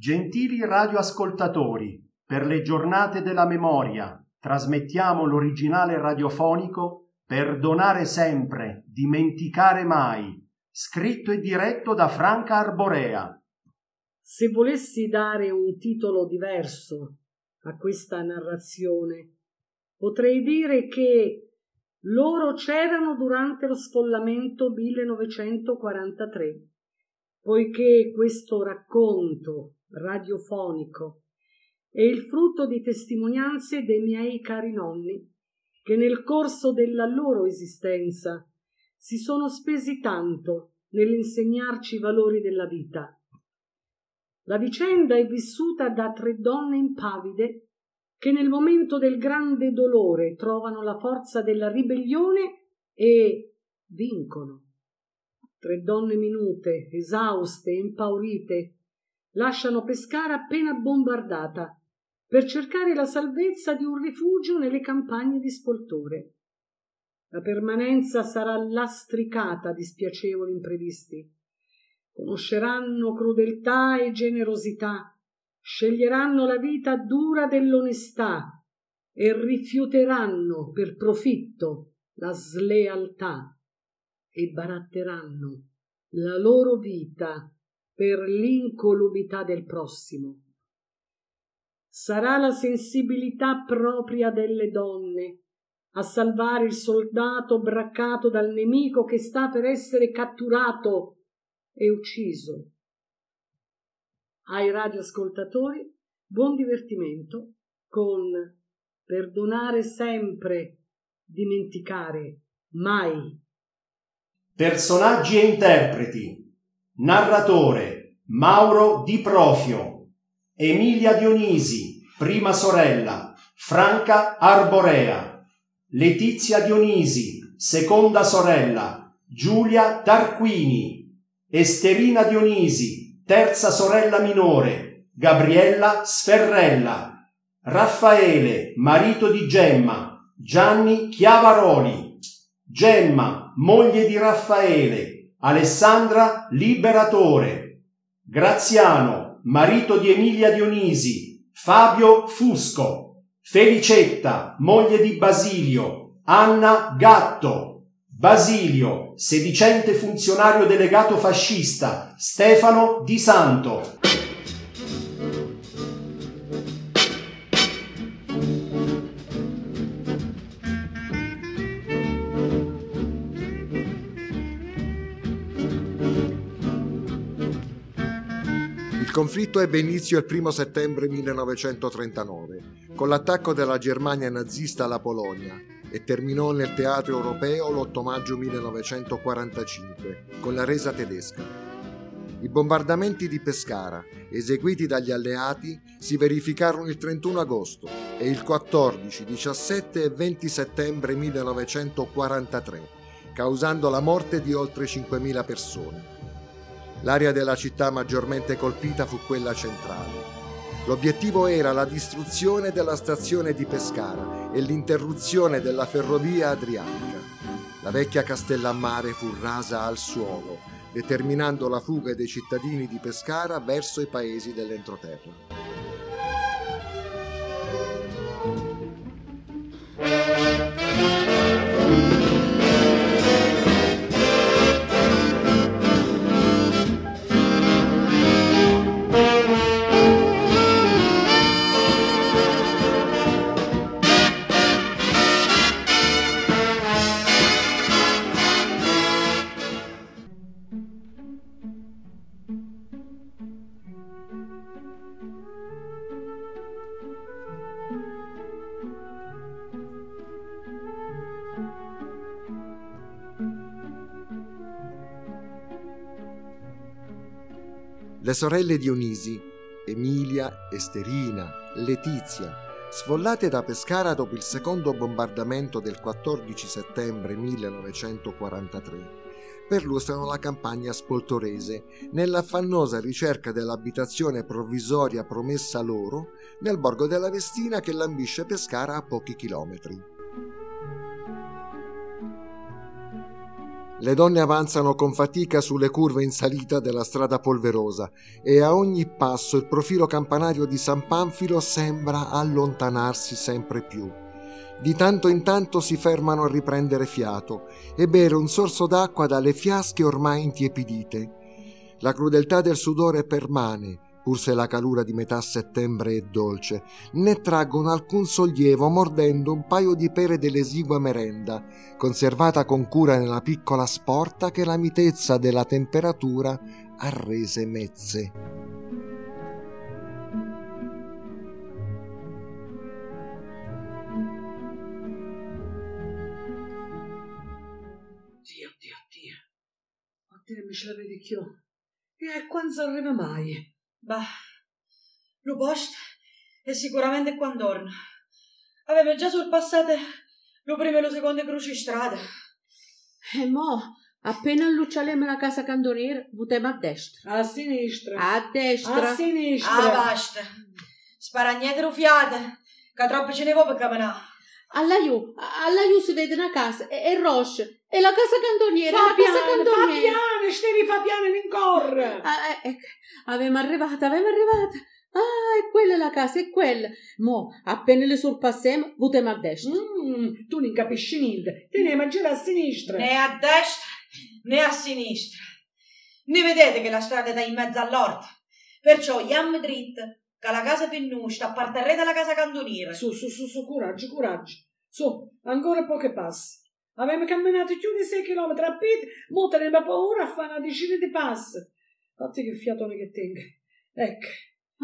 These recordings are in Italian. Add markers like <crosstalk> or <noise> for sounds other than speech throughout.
Gentili radioascoltatori, per le giornate della memoria trasmettiamo l'originale radiofonico Perdonare sempre, dimenticare mai, scritto e diretto da Franca Arborea. Se volessi dare un titolo diverso a questa narrazione, potrei dire che loro c'erano durante lo sfollamento 1943, poiché questo racconto radiofonico è il frutto di testimonianze dei miei cari nonni che nel corso della loro esistenza si sono spesi tanto nell'insegnarci i valori della vita. La vicenda è vissuta da tre donne impavide che nel momento del grande dolore trovano la forza della ribellione e vincono. Tre donne minute, esauste, impaurite, lasciano Pescara appena bombardata per cercare la salvezza di un rifugio nelle campagne di Spoltore. La permanenza sarà lastricata di spiacevoli imprevisti. Conosceranno crudeltà e generosità, sceglieranno la vita dura dell'onestà e rifiuteranno per profitto la slealtà e baratteranno la loro vita per l'incolubità del prossimo. Sarà la sensibilità propria delle donne a salvare il soldato braccato dal nemico che sta per essere catturato e ucciso. Ai radioascoltatori buon divertimento con Perdonare sempre, dimenticare mai. Personaggi e interpreti Narratore Mauro Di Profio, Emilia Dionisi, prima sorella, Franca Arborea, Letizia Dionisi, seconda sorella, Giulia Tarquini, Esterina Dionisi, terza sorella minore, Gabriella Sferrella, Raffaele, marito di Gemma, Gianni Chiavaroli, Gemma, moglie di Raffaele, Alessandra Liberatore, Graziano, marito di Emilia Dionisi, Fabio Fusco, Felicetta, moglie di Basilio, Anna Gatto, Basilio, sedicente funzionario delegato fascista, Stefano Di Santo. Il conflitto ebbe inizio il 1 settembre 1939 con l'attacco della Germania nazista alla Polonia e terminò nel teatro europeo l'8 maggio 1945 con la resa tedesca. I bombardamenti di Pescara, eseguiti dagli alleati, si verificarono il 31 agosto e il 14, 17 e 20 settembre 1943, causando la morte di oltre 5.000 persone. L'area della città maggiormente colpita fu quella centrale. L'obiettivo era la distruzione della stazione di Pescara e l'interruzione della ferrovia adriatica. La vecchia Castellammare fu rasa al suolo, determinando la fuga dei cittadini di Pescara verso i paesi dell'entroterra. Le sorelle Dionisi, Emilia, Esterina, Letizia, sfollate da Pescara dopo il secondo bombardamento del 14 settembre 1943, perlustrano la campagna spoltorese nell'affannosa ricerca dell'abitazione provvisoria promessa loro nel borgo della Vestina che lambisce Pescara a pochi chilometri. Le donne avanzano con fatica sulle curve in salita della strada polverosa e a ogni passo il profilo campanario di San Panfilo sembra allontanarsi sempre più. Di tanto in tanto si fermano a riprendere fiato e bere un sorso d'acqua dalle fiasche ormai intiepidite. La crudeltà del sudore permane, pur se la calura di metà settembre è dolce, né traggono alcun sollievo mordendo un paio di pere dell'esigua merenda, conservata con cura nella piccola sporta che la mitezza della temperatura ha rese mezze. Dio, Dio, Dio. Oddio, mi ce l'avete più. E quando arriva mai? Bah, lo posto è sicuramente qua intorno. Aveva già sorpassato lo primo e lo secondo crucistrada. E mo, appena alluccialemo la casa cantoniera, votiamo a destra. A sinistra. A destra. A sinistra. Ah, basta. Sparagnete rufiate, che troppo ce ne vuoi per camminare. Alla Iu, alla Iu si vede una casa, e, e Roche, e la casa cantoniera, Fa la casa cantoniera. piano, stevi fa piano in corre. Ah, eh, ecco, avevamo arrivata, avevamo arrivata. Ah, è quella la casa, è quella. Mo, appena le sorpassiamo, votiamo a destra. Mm, tu non capisci niente. Teniamo a girare a sinistra. Né a destra né a sinistra. Ne vedete che la strada è in mezzo all'orto. Perciò iam dritto, che la casa pennusta apparterrete alla casa cantoniera. Su, su, su, su, coraggio, coraggio. Su, ancora pochi passi. Avevamo camminato più di 6 km a piedi, mo teniamo paura a fare una decina di passi. Fatti che fiatone che tenga. Ecco,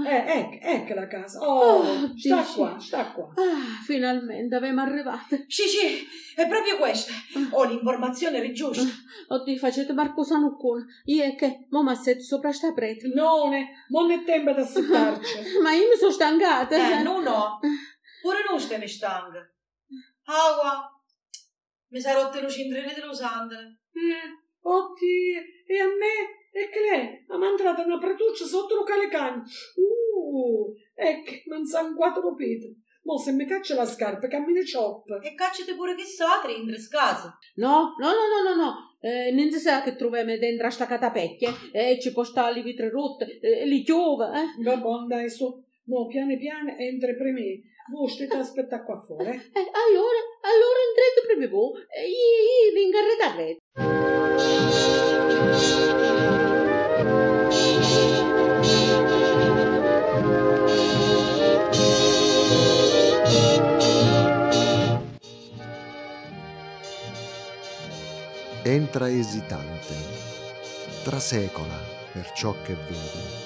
eh, ecco, ecco la casa. Oh, Oh, sta dici. qua, sta qua. Ah, finalmente avevamo arrivato. Sì, sì, è proprio questa. Ho l'informazione era giusta. Oddio, facete Marco Sanuccone. Io è che, mo mi assetto sopra sta prete. Non è, non è tempo da settarci. <laughs> Ma io mi sono stancata. Eh, no, no. Pure non stiamo stanchi. Ah, Mi sarò rotto lo cindrine dello sandalo. Eh, oddio, e a me? E che lei? Ha mandato una pretuccia sotto lo calecagno. Uh, ecco, non sa quattro pete. Mo se mi caccia la scarpa, cammina cioppa. E cacciate pure che so a in scasa. No, no, no, no, no, no. Eh, non si sa che troviamo dentro a sta catapecchia. Eh, ci può stare le vetri rotte, eh, li chiove, eh. Va buon, dai, su. Mo piano piano entra per me. Voi state a aspettare qua fuori. eh. Allora, allora entrate proprio voi. Eh, io, io vengo a rete a rete. Entra esitante, trasecola per ciò che vede.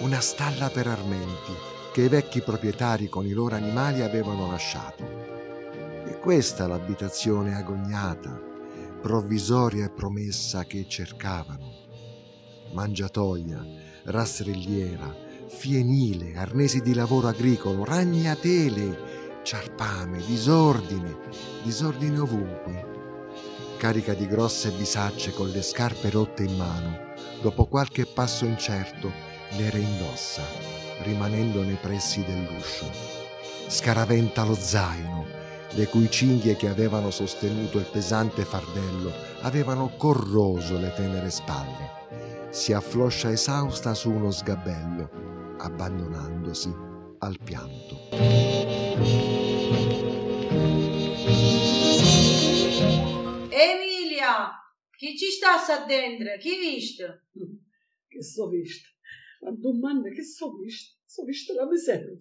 Una stalla per armenti che i vecchi proprietari con i loro animali avevano lasciato. E questa l'abitazione agognata, provvisoria e promessa che cercavano. Mangiatoia, rastrelliera, fienile, arnesi di lavoro agricolo, ragnatele, ciarpame, disordine, disordine ovunque carica di grosse bisacce con le scarpe rotte in mano, dopo qualche passo incerto le reindossa, rimanendo nei pressi dell'uscio. Scaraventa lo zaino, le cui cinghie che avevano sostenuto il pesante fardello avevano corroso le tenere spalle. Si affloscia esausta su uno sgabello, abbandonandosi al pianto. Emilia, chi ci sta sa dentro? Chi visto? Che so visto. Ma domanda che so visto? So visto la miseria.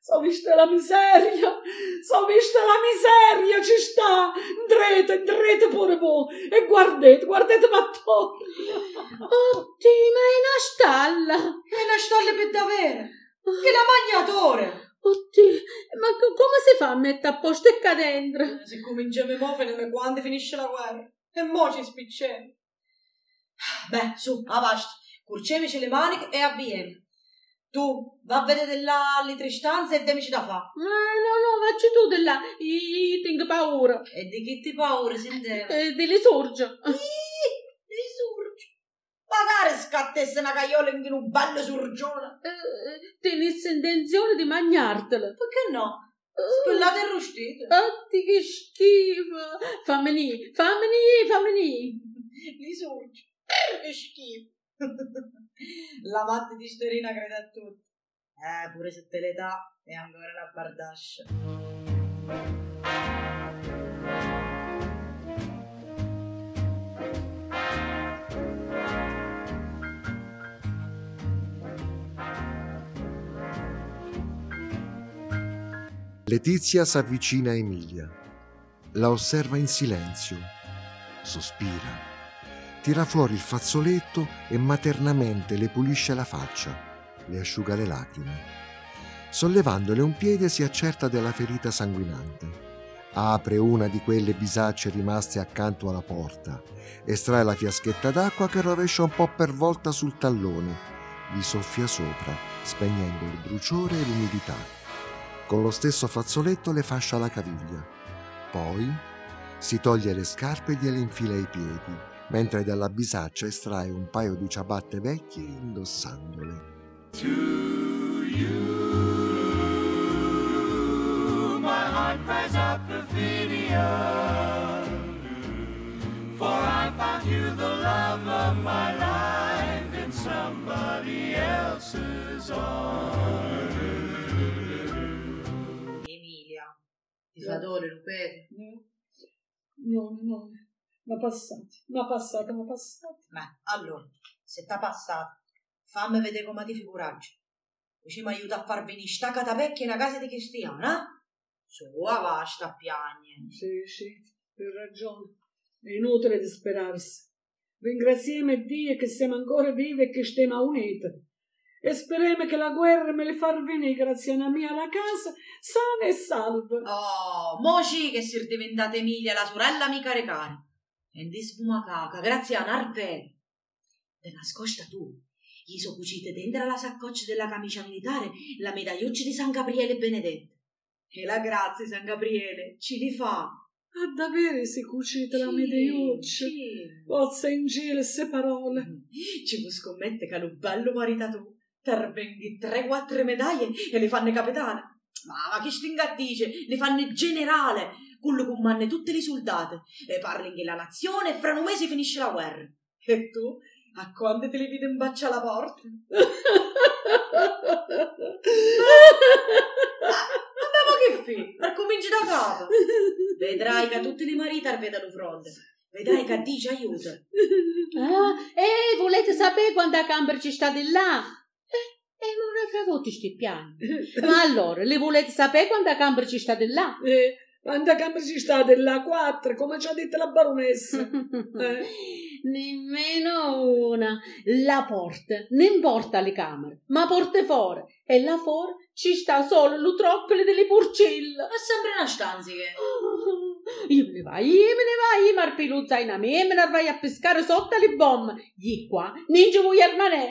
So visto la miseria. So visto la miseria. Ci sta. Andrete, andrete pure voi. E guardate, guardate ma attorno. Oddio, ma è una stalla. È una stalla per davvero. Che la magnatore. Oddio, ma co- come si fa a mettere a posto e qua dentro? Se cominciamo a muovere quando finisce la guerra. E mo ci spicciamo. Beh, su, a basta. Curciamici le maniche e avviemo. Tu, va a vedere là le tre stanze e demici da fa. Ma no, no, facci tu di là. Io tengo paura. E di chi ti paura, sentiamo? Eh, delle sorge. Risurgi. Magari scattesse una caiola in un bello surgione. Eh, tenessi intenzione di mangiartela. Perché no? Spellate e rustite. Oddio, che schifo! Fammi venire, fammi venire, fammi venire. Li sorge. Che schifo. <laughs> <laughs> La matta di Sterina crede a tutto. Eh, pure se te l'età è ancora una bardascia. Letizia s'avvicina a Emilia. La osserva in silenzio. Sospira. Tira fuori il fazzoletto e maternamente le pulisce la faccia, le asciuga le lacrime. Sollevandole un piede si accerta della ferita sanguinante. Apre una di quelle bisacce rimaste accanto alla porta, estrae la fiaschetta d'acqua che rovescia un po' per volta sul tallone, vi soffia sopra, spegnendo il bruciore e l'umidità. Con lo stesso fazzoletto le fascia la caviglia. Poi si toglie le scarpe e gliele infila ai piedi, mentre dalla bisaccia estrae un paio di ciabatte vecchie indossandole. my heart cries out perfidia. For I found you the love of my life in somebody else's arms. Emilia. Ti fa dolore, Lupete? No, no, ma passati, ma passata, ma passata. Beh, allora, se t'ha passato, fammi vedere come ti figuraggi. Così mi aiuta a far venire sta catapecchia in una casa di cristiana, eh? Su, basta a piagne. Sì, sì, hai ragione. È inutile disperarsi. Ringraziamo Dio che siamo ancora vivi e che stiamo uniti. E speriamo che la guerra me le far venire grazie a mia alla casa sana e salva. Oh, mo sì che si è diventata Emilia, la sorella amica recare. E di sfumacaca, grazie a Narve. Te nascosta tu. Gli so cucite dentro la saccoccia della camicia militare la medagliuccia di San Gabriele Benedetto. E la grazie San Gabriele ci li fa. A davvero si cucite la Sì, medaiuccia. sì. Ozza in giro se parole. Ci può scommettere che lo bello maritato per venghi 3-4 medaglie e le fanno capitana. Ma, ma che stingattice, le fanno generale, quello che manne tutte le soldate. E parli che la nazione e fra un mese finisce la guerra. E tu, a quante te le vedi in baccia alla porta? Vabbè, ma che fai? Per cominci da capo. Vedrai che tutti i mariti vedono fronte. Vedrai che Dio ci aiuta. Ah, e volete sapere quanta camper ci sta di là? E non è fra tutti sti piani. <laughs> Ma allora, le volete sapere quanta camper ci sta di là? Eh, quanta camera ci state là? Quattro, come ci ha detto la baronessa. <laughs> Eh. Nemmeno una. La porta, non importa le camere, ma porte fuori. E là fuori ci sta solo l'utroppole delle porcelle. Ma sempre una stanziche. <laughs> Io me ne vai, io me ne vai, marpi lo zaino a me, me ne vai a pescare sotto le bombe. Gli qua, non ci vuoi.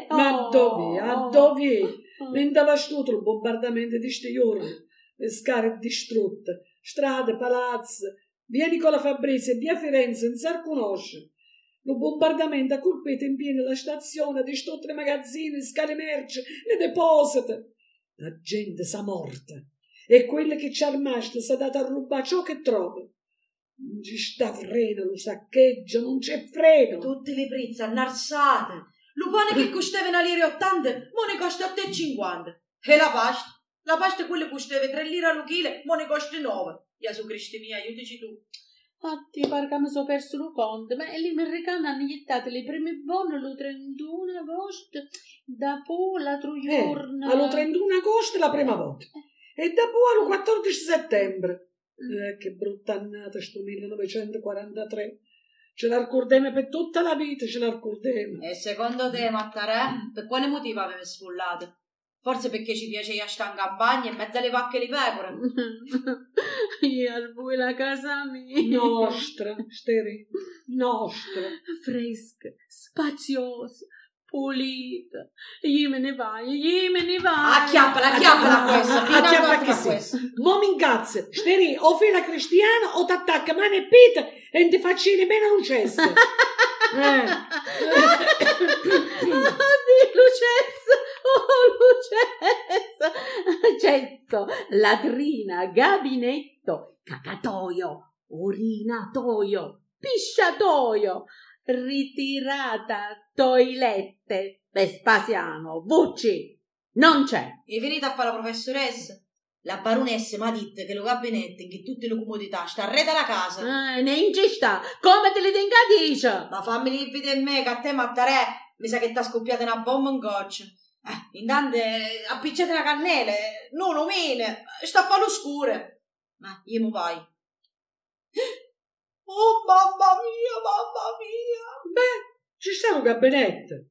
Ma Oh. dove? A dove? <laughs> Mentre va tutto il bombardamento di sti giorni, le scale distrutte, strade, palazzi, via Nicola Fabrizi e via Firenze non si riconosce. Lo bombardamento ha colpito in pieno la stazione, distrutto le magazzini, le scale merci, le depositi. La gente sa morta e quella che ci ha rimasto si è data a rubare ciò che trova. Non ci sta freno, lo saccheggio, non c'è freno. Tutte le prezze annarsate. Lo pane che costava una lira e 80, mo ne costa 8,50. E la pasta? La pasta quella costava 3 lire al chilo, mo ne costa 9. Gesù Cristo mio, aiutaci tu. Oddio, pare che mi sono perso il conto, ma gli americani hanno gettato le prime buone il 31 agosto, dopo l'altro Eh, giorno. allo 31 agosto la prima volta e dopo allo 14 settembre. Eh, che brutta annata sto 1943. Ce la ricordiamo per tutta la vita, ce la ricordiamo. E secondo te, Mattarè, per quale motivo avevi sfollato? Forse perché ci piaceva stare in campagna in mezzo alle vacche e le pecore. Io al voi la casa mia. Nostra, Steri, nostra. Fresca, spaziosa, pulita. Io me ne vai, io me ne vai. Acchiappala, acchiappala questa. Ah, fino a acchiappa quanto che sì. Mo mi incazza, Steri, o fai la cristiana o t'attacca mani e pita e ti facci bene non cessa. <laughs> Eh. Oddio, Lucessa! Lucessa! cesso, latrina, gabinetto, cacatoio, orinatoio, pisciatoio, ritirata, toilette, Vespasiano, Bucci, non c'è. E finita a fare la professoressa? La baronessa mi ha detto che lo gabinetto in che tutte le comodità sta a rete alla casa. Eh, ne ci sta, come te le tenga dice? Ma fammi libide e me che a te mattare mi sa che t'ha scoppiata una bomba in goccia. Eh, intanto eh, appicciate una cannella, non umine, sta a fare l'oscure. Ma io mi vai. <gasps> Oh mamma mia, mamma mia! Beh, ci sta un gabinetto.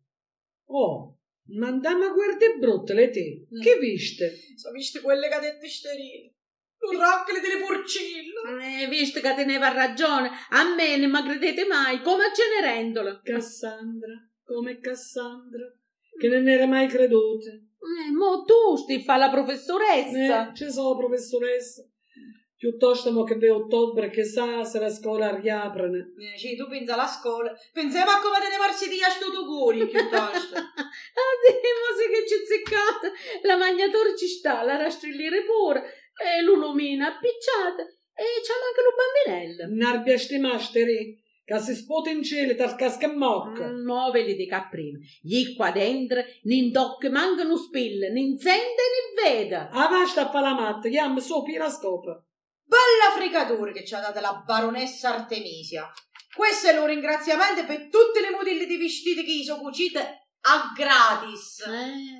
Oh, ma andiamo a guardare brutte te. Mm. Che viste? Sono viste quelle cadette sterili. Un roccoli delle porcille. Eh, visto che teneva ragione, a me non mi credete mai, come a Cenerentola. Cassandra, come Cassandra, che non era mai creduta. Eh, mo tu sti fa la professoressa. Eh, ci sono, professoressa. Piuttosto mo che è ottobre, che sa se la scuola riaprono. Eh, sì, tu pensa alla scuola. Pensiamo a come te ne parsi <laughs> di a sto auguri piuttosto. Addio, sì che ci ziccate. La magnatura ci sta, la rastrillire pure, e l'ulumina appicciata, e c'è anche lo bambinello. Narbia sti masteri, che si sputa in cielo tal casca mocca. Mm, Mo ve li dica prima. Gli qua dentro, nin doc mancano spille, nin sente né veda. Ah, basta a fare la matta, chiama su la scopa. Bella fricatura che ci ha dato la baronessa Artemisia. Questo è un ringraziamento per tutte le modelle di vestiti che gli sono cucite a gratis. Eh,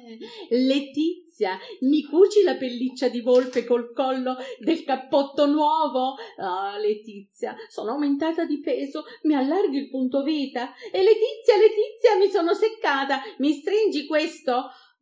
Letizia, mi cuci la pelliccia di volpe col collo del cappotto nuovo? Ah, Letizia, sono aumentata di peso, mi allarghi il punto vita. E Letizia, Letizia, mi sono seccata, mi stringi questo?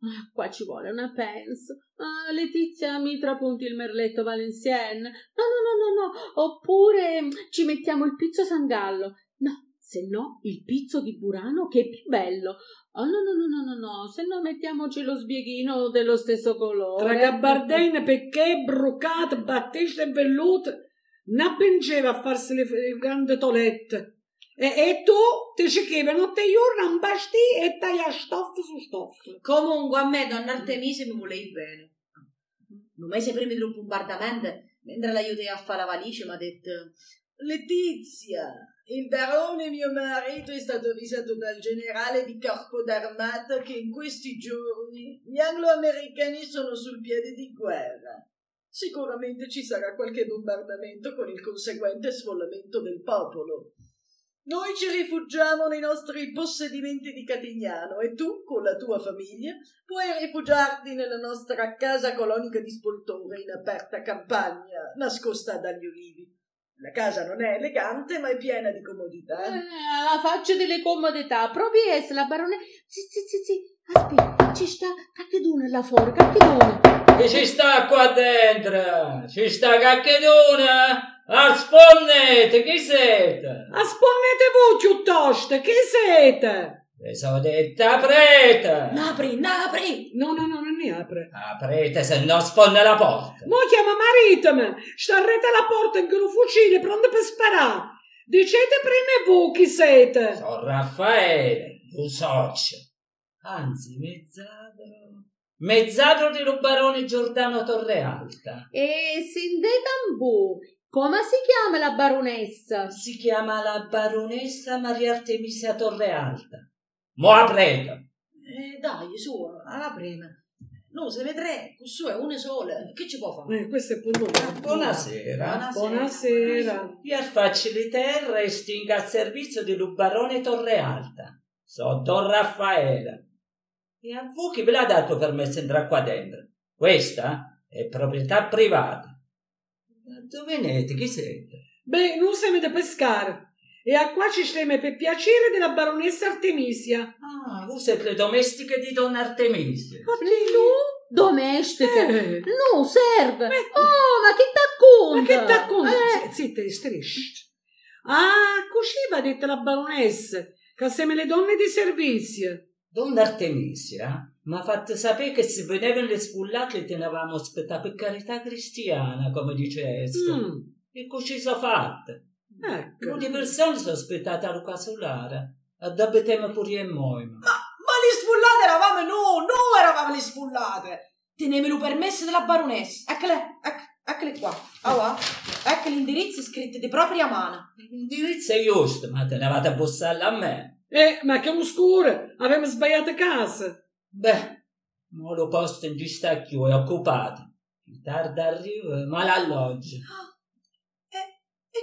Ah, qua ci vuole una pence. Ah, Letizia, mi trapunti il merletto Valenciennes. No, no, no, no, no. Oppure mm, ci mettiamo il pizzo Sangallo. No, se no il pizzo di Burano che è più bello. Oh, no, no, no, no, no, no, se no mettiamoci lo sbieghino dello stesso colore. Tra gabardine, perché brucate, batteste e vellute, ne pingeva a farsi le, le grandi tolette. E, e tu ti cercavi notte giorno un bastì e taglia stoffa su stoffa. Comunque a me, donna Artemisia, mi volevi bene. Un mese prima del bombardamento, mentre l'aiutai a fare la valigia, mi ha detto Letizia, il barone mio marito è stato avvisato dal generale di corpo d'armata che in questi giorni gli anglo-americani sono sul piede di guerra. Sicuramente ci sarà qualche bombardamento con il conseguente sfollamento del popolo. Noi ci rifugiamo nei nostri possedimenti di Catignano e tu, con la tua famiglia, puoi rifugiarti nella nostra casa colonica di Spoltore in aperta campagna, nascosta dagli ulivi. La casa non è elegante, ma è piena di comodità. Eh, alla faccia delle comodità, proprio essere la barone. Sì, sì, sì, sì. Aspetta, ci sta caccheduna là fuori, caccheduna. Che ci sta qua dentro? Ci sta caccheduna? Asponnete, chi siete? Asponnete voi piuttosto, che siete? Sono detta aprete! Napri, napri! No, no, no, non ne apre. Aprete se no sponde la porta! Mo chiama marito, starrete alla porta con un fucile pronto per sparare. Dicete prima voi chi siete. Sono Raffaele, un socio. Anzi, mezzadro. Mezzadro di Rubarone Giordano Torrealta. E Sinde Bambù, come si chiama la baronessa? Si chiama la baronessa Maria Artemisia Torrealta. Mo aprete! Eh, dai, su, alla prima. No, se ne tre, questo è una sola. Che ci può fare? Eh, questo è per noi. Buonasera. Buonasera. Io faccio di terra e stingo al servizio di Lubarone Torrealta. So Don Raffaele. E a voi chi ve l'ha dato permesso di entrare qua dentro? Questa è proprietà privata. Da dove venite? Chi siete? Beh, non siamo da pescare. E a qua ci stiamo per piacere della baronessa Artemisia. Ah, voi siete le domestiche di Donna Artemisia. Tu? Domestica? Eh. No, serve. Eh. Oh, ma che t'acconta? Ma che t'acconta? Eh, Zitta, strisci. Ah, così va detta la baronessa, che siamo le donne di servizio. Donna Artemisia mi ha fatto sapere che se venivano le spullate le tenevamo aspettare per carità cristiana, come dice esso. Mm, E così sono fatte. Ecco. Molte persone sono aspettate a casolare. A dobbiamo pure in noi. Ma, ma le spullate eravamo noi, noi eravamo le spullate. tenemelo permesso della baronessa. Eccole, ecc- eccole qua. Ah, va. Ecco l'indirizzo scritto di propria mano. L'indirizzo è giusto, ma te ne vado a a me. Eh, ma che oscura! Avevamo sbagliato casa. Beh, mo lo posto in ci sta più, è occupato. Più tardi arrivo, ma l'alloggio.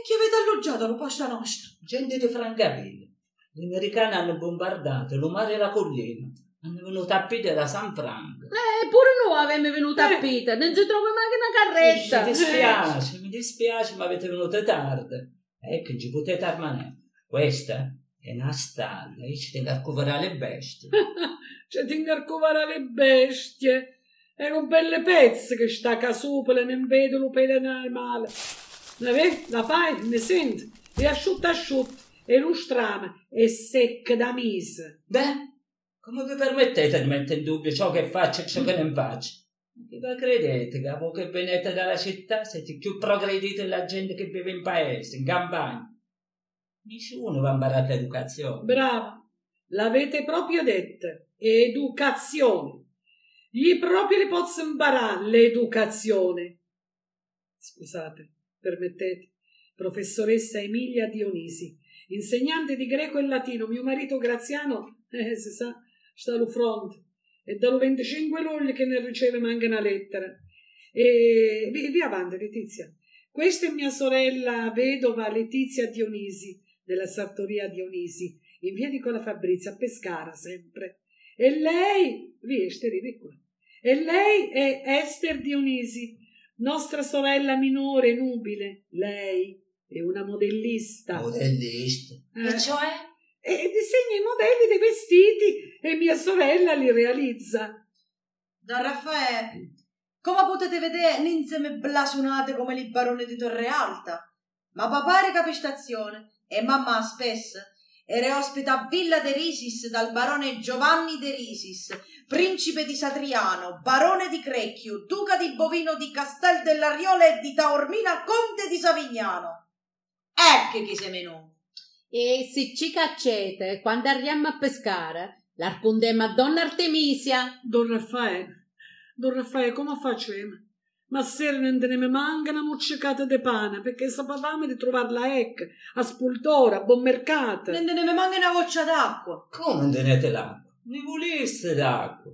E, chi avete alloggiato alla posta nostra? Gente di Francavilla. Gli americani hanno bombardato lo mare e la collina. Hanno venuto a piedi da San Franco. Eh, pure noi avevamo venuto Eh. a Pita, non ci trova neanche una carretta. Mi dispiace, mi dispiace, ma avete venuto tardi. Ecco, ci potete armanere. Questa è una stalla, io ci tengo a coverare le bestie. <laughs> C'è di ingarcovare le bestie. Erano belle pezze che sta casupole, non vedo lo pelo male. La vedi? La fai? Ne senti? È asciutta asciutta. E lo strame è secca da mise. Beh, come vi permettete di mettere in dubbio ciò che faccio e ciò che non faccio? Vi credete che voi che venite dalla città siete più progrediti della gente che vive in paese, in campagna? Nessuno va a imparare l'educazione. Brava, l'avete proprio detta. Educazione. Gli proprio li posso imparare l'educazione. Scusate, permettete. Professoressa Emilia Dionisi, insegnante di greco e latino. Mio marito Graziano, eh, si sa, sta allo fronte. E dallo 25 luglio che ne riceve manca una lettera. E vi, vi avanti, Letizia. Questa è mia sorella vedova Letizia Dionisi, della sartoria Dionisi, in via di Cola Fabrizia, a Pescara sempre. E lei, vi Esteri, di qua. E lei è Esther Dionisi, nostra sorella minore nubile. Lei è una modellista. Modellista. Eh, E cioè? e disegna i modelli dei vestiti e mia sorella li realizza. Don Raffaele, come potete vedere, non insieme blasonate come il barone di Torre Alta. Ma papà era capistazione e mamma spesso era ospite a Villa De Risis dal barone Giovanni De Risis, principe di Satriano, barone di Crecchio, duca di Bovino di Castel della Riola e di Taormina, conte di Savignano. Ecco chi sei menù. E se ci caccete, quando arriviamo a pescare, l'arpondemmo a donna Artemisia. Don Raffaele, Don Raffaele, come facciamo? Ma sera non te ne mi manca una muccicata di pane, perché sapevamo di trovarla ecco, a spultora, a buon mercato. Non te ne manca una goccia d'acqua. Come non tenete l'acqua? Ne voleste l'acqua?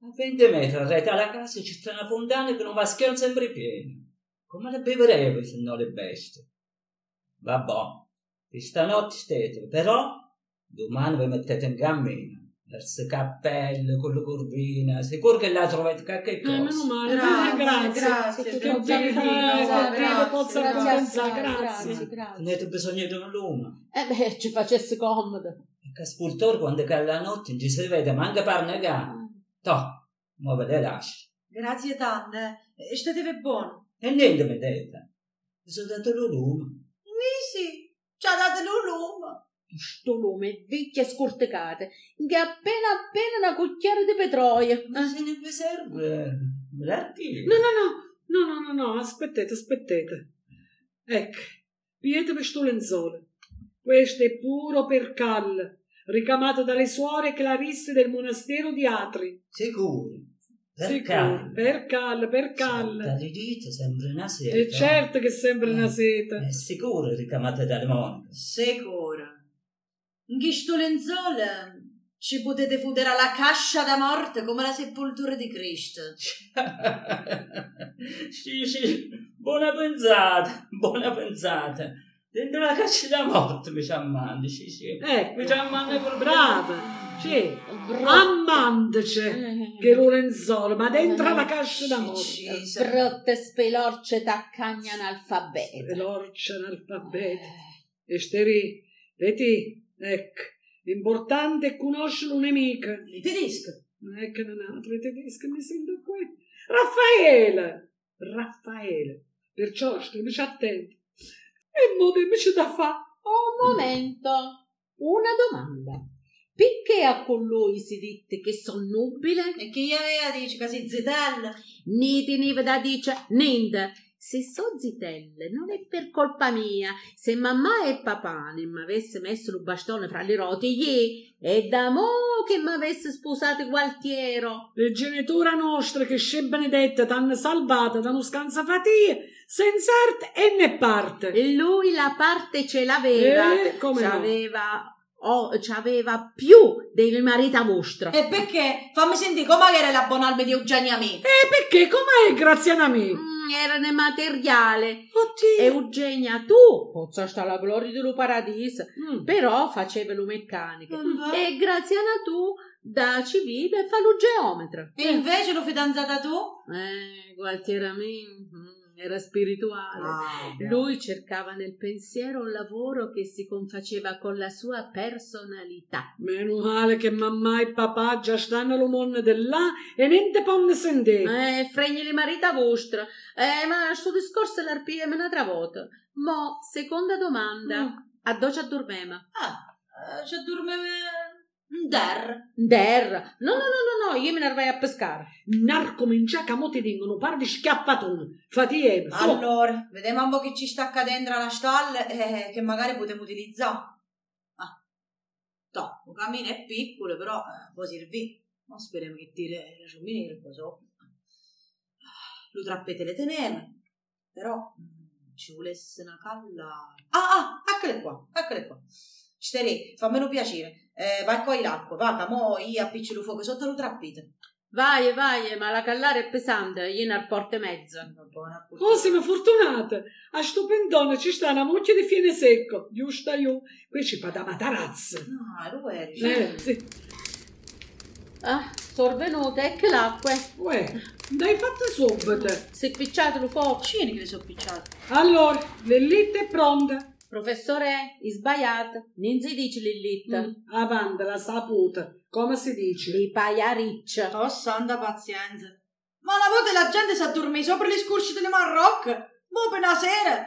A 20 metri arrete alla casa c'è una fontana che non va schion sempre piena. Come le beverete se no le bestie? Vabbè, di stanotte state, però domani vi mettete in cammino. Verso cappello, con la curvina, sicuro che la trovate qualche Eh, cosa. meno male, Grazie, eh, grazie. grazie, Che eh, che grazie, Dio possa grazie, compensare, grazie, grazie. grazie. Avete bisogno di una luna. Eh beh, ci facesse comodo. E che spultore quando cade la notte non ci si vede manca per negare. Toh, mo ve le lascio. Grazie tante, e state buono. E niente mi dite. Mi sono dato lo lume. Sì, ci ha dato l'ulume. Sto lume, vecchie scorticate, che appena appena una cucchiaia di petrolio. Ma se ne vi serve, me la tiri. No, no, no, no, no, no, no, aspettate, aspettate. Ecco, pietevi sto lenzuolo. Questo è puro percal, ricamato dalle suore clarisse del monastero di Atri. Sicuro. Per Sicuro, calma. percal, percal. Le dita sembra una seta. E certo che sembra una seta. È sicuro ricamate dalle monache. Sicuro. In questo lenzuolo ci potete fudere la cascia da morte come la sepoltura di Cristo. <laughs> sì, sì, buona pensata, buona pensata. Dentro la caccia da morte mi ci ammandi, sì, sì. Ecco, Mi ci ammandi proprio. brava, sì. Ammandaci Eh, che lo lenzuolo, ma dentro la cascia da morte. Cisa. Brutte spelorce taccagna analfabete. Velorcia analfabete. Esteri, vedi, ecco, l'importante è conoscere un nemico. Non è che non altro i tedeschi mi sento qui. Raffaele! Raffaele. Perciò stiamoci attenti. E mo c'è da fa. Un momento, una domanda. Perché a colui si dite che son nubile? E che gli aveva dice che si zitella? Ni teneva da dice niente. Se so zitelle non è per colpa mia. Se mamma e papà non mi avesse messo il bastone fra le roti, è da mo che mi avesse sposato Gualtiero. Le genitori nostre che sce benedetta t'hanno salvata da uno scansafatia, senza arte e né parte. E lui la parte ce l'aveva. Eh, come no? c'aveva, oh, c'aveva più dei marita vostra. E perché? Fammi sentire come era l'abbonarmi di Eugenia me. E perché? Com'è, Graziana mia? Mm, era ne materiale. Oddio. Eugenia, tu, pozza sta la gloria dello paradiso, Mm. però faceva lo meccanico. Vabbè. E Graziana tu, da civile, fa lo geometra. E invece lo fidanzata tu? Eh, Gualtiera mio, mm, era spirituale. Ah, Lui cercava nel pensiero un lavoro che si confaceva con la sua personalità. Meno male che mamma e papà già stanno lo mondo di là e niente ponne sentire. Eh, fregni le marita vostra. Eh, ma sto discorso l'RPM un'altra volta. Mo, seconda domanda. Mm. A dove addormema? Ah, eh, c'è dorme un der. Der. No, no, no, no, no, io me ne vai a pescare. Nar comincia che mo ti dicono par di schiaffatone. Fatie. Allora, vediamo un po' che ci sta accadendo alla stalla e che magari potremo utilizzare. Ah, no, il cammino è piccolo, però eh, può servire. Ma speriamo che tire la ciuminera un po' sopra. Lo trappete le teneme, però mm, ci volesse una calla. Ah, ah, eccole qua, eccole qua. Stere, fammelo piacere. Eh, vai qua l'acqua, va, che mo io appiccio il fuoco sotto lo trappete. Vai, vai, ma la callare è pesante, io ne porto mezzo. Buona Oh, siamo fortunate. A sto pendone ci sta una mucchia di fiene secco. Giusto io. Qui ci fa da matarazzo. No, lo eri. Eh, sì. Ah, sono venute, ecco l'acqua. Uè, dai fatte subito. È picciato lo fuoco. Cine che le sono picciate. Allora, l'ellite è pronta. Professore, è sbagliato. Non si dice l'elite. Mm, avanti, la saputa. Come si dice? Di paiariccia. Oh, santa pazienza. Ma una volta la gente si addorme sopra le scurci delle Marocche. Mo per una sera.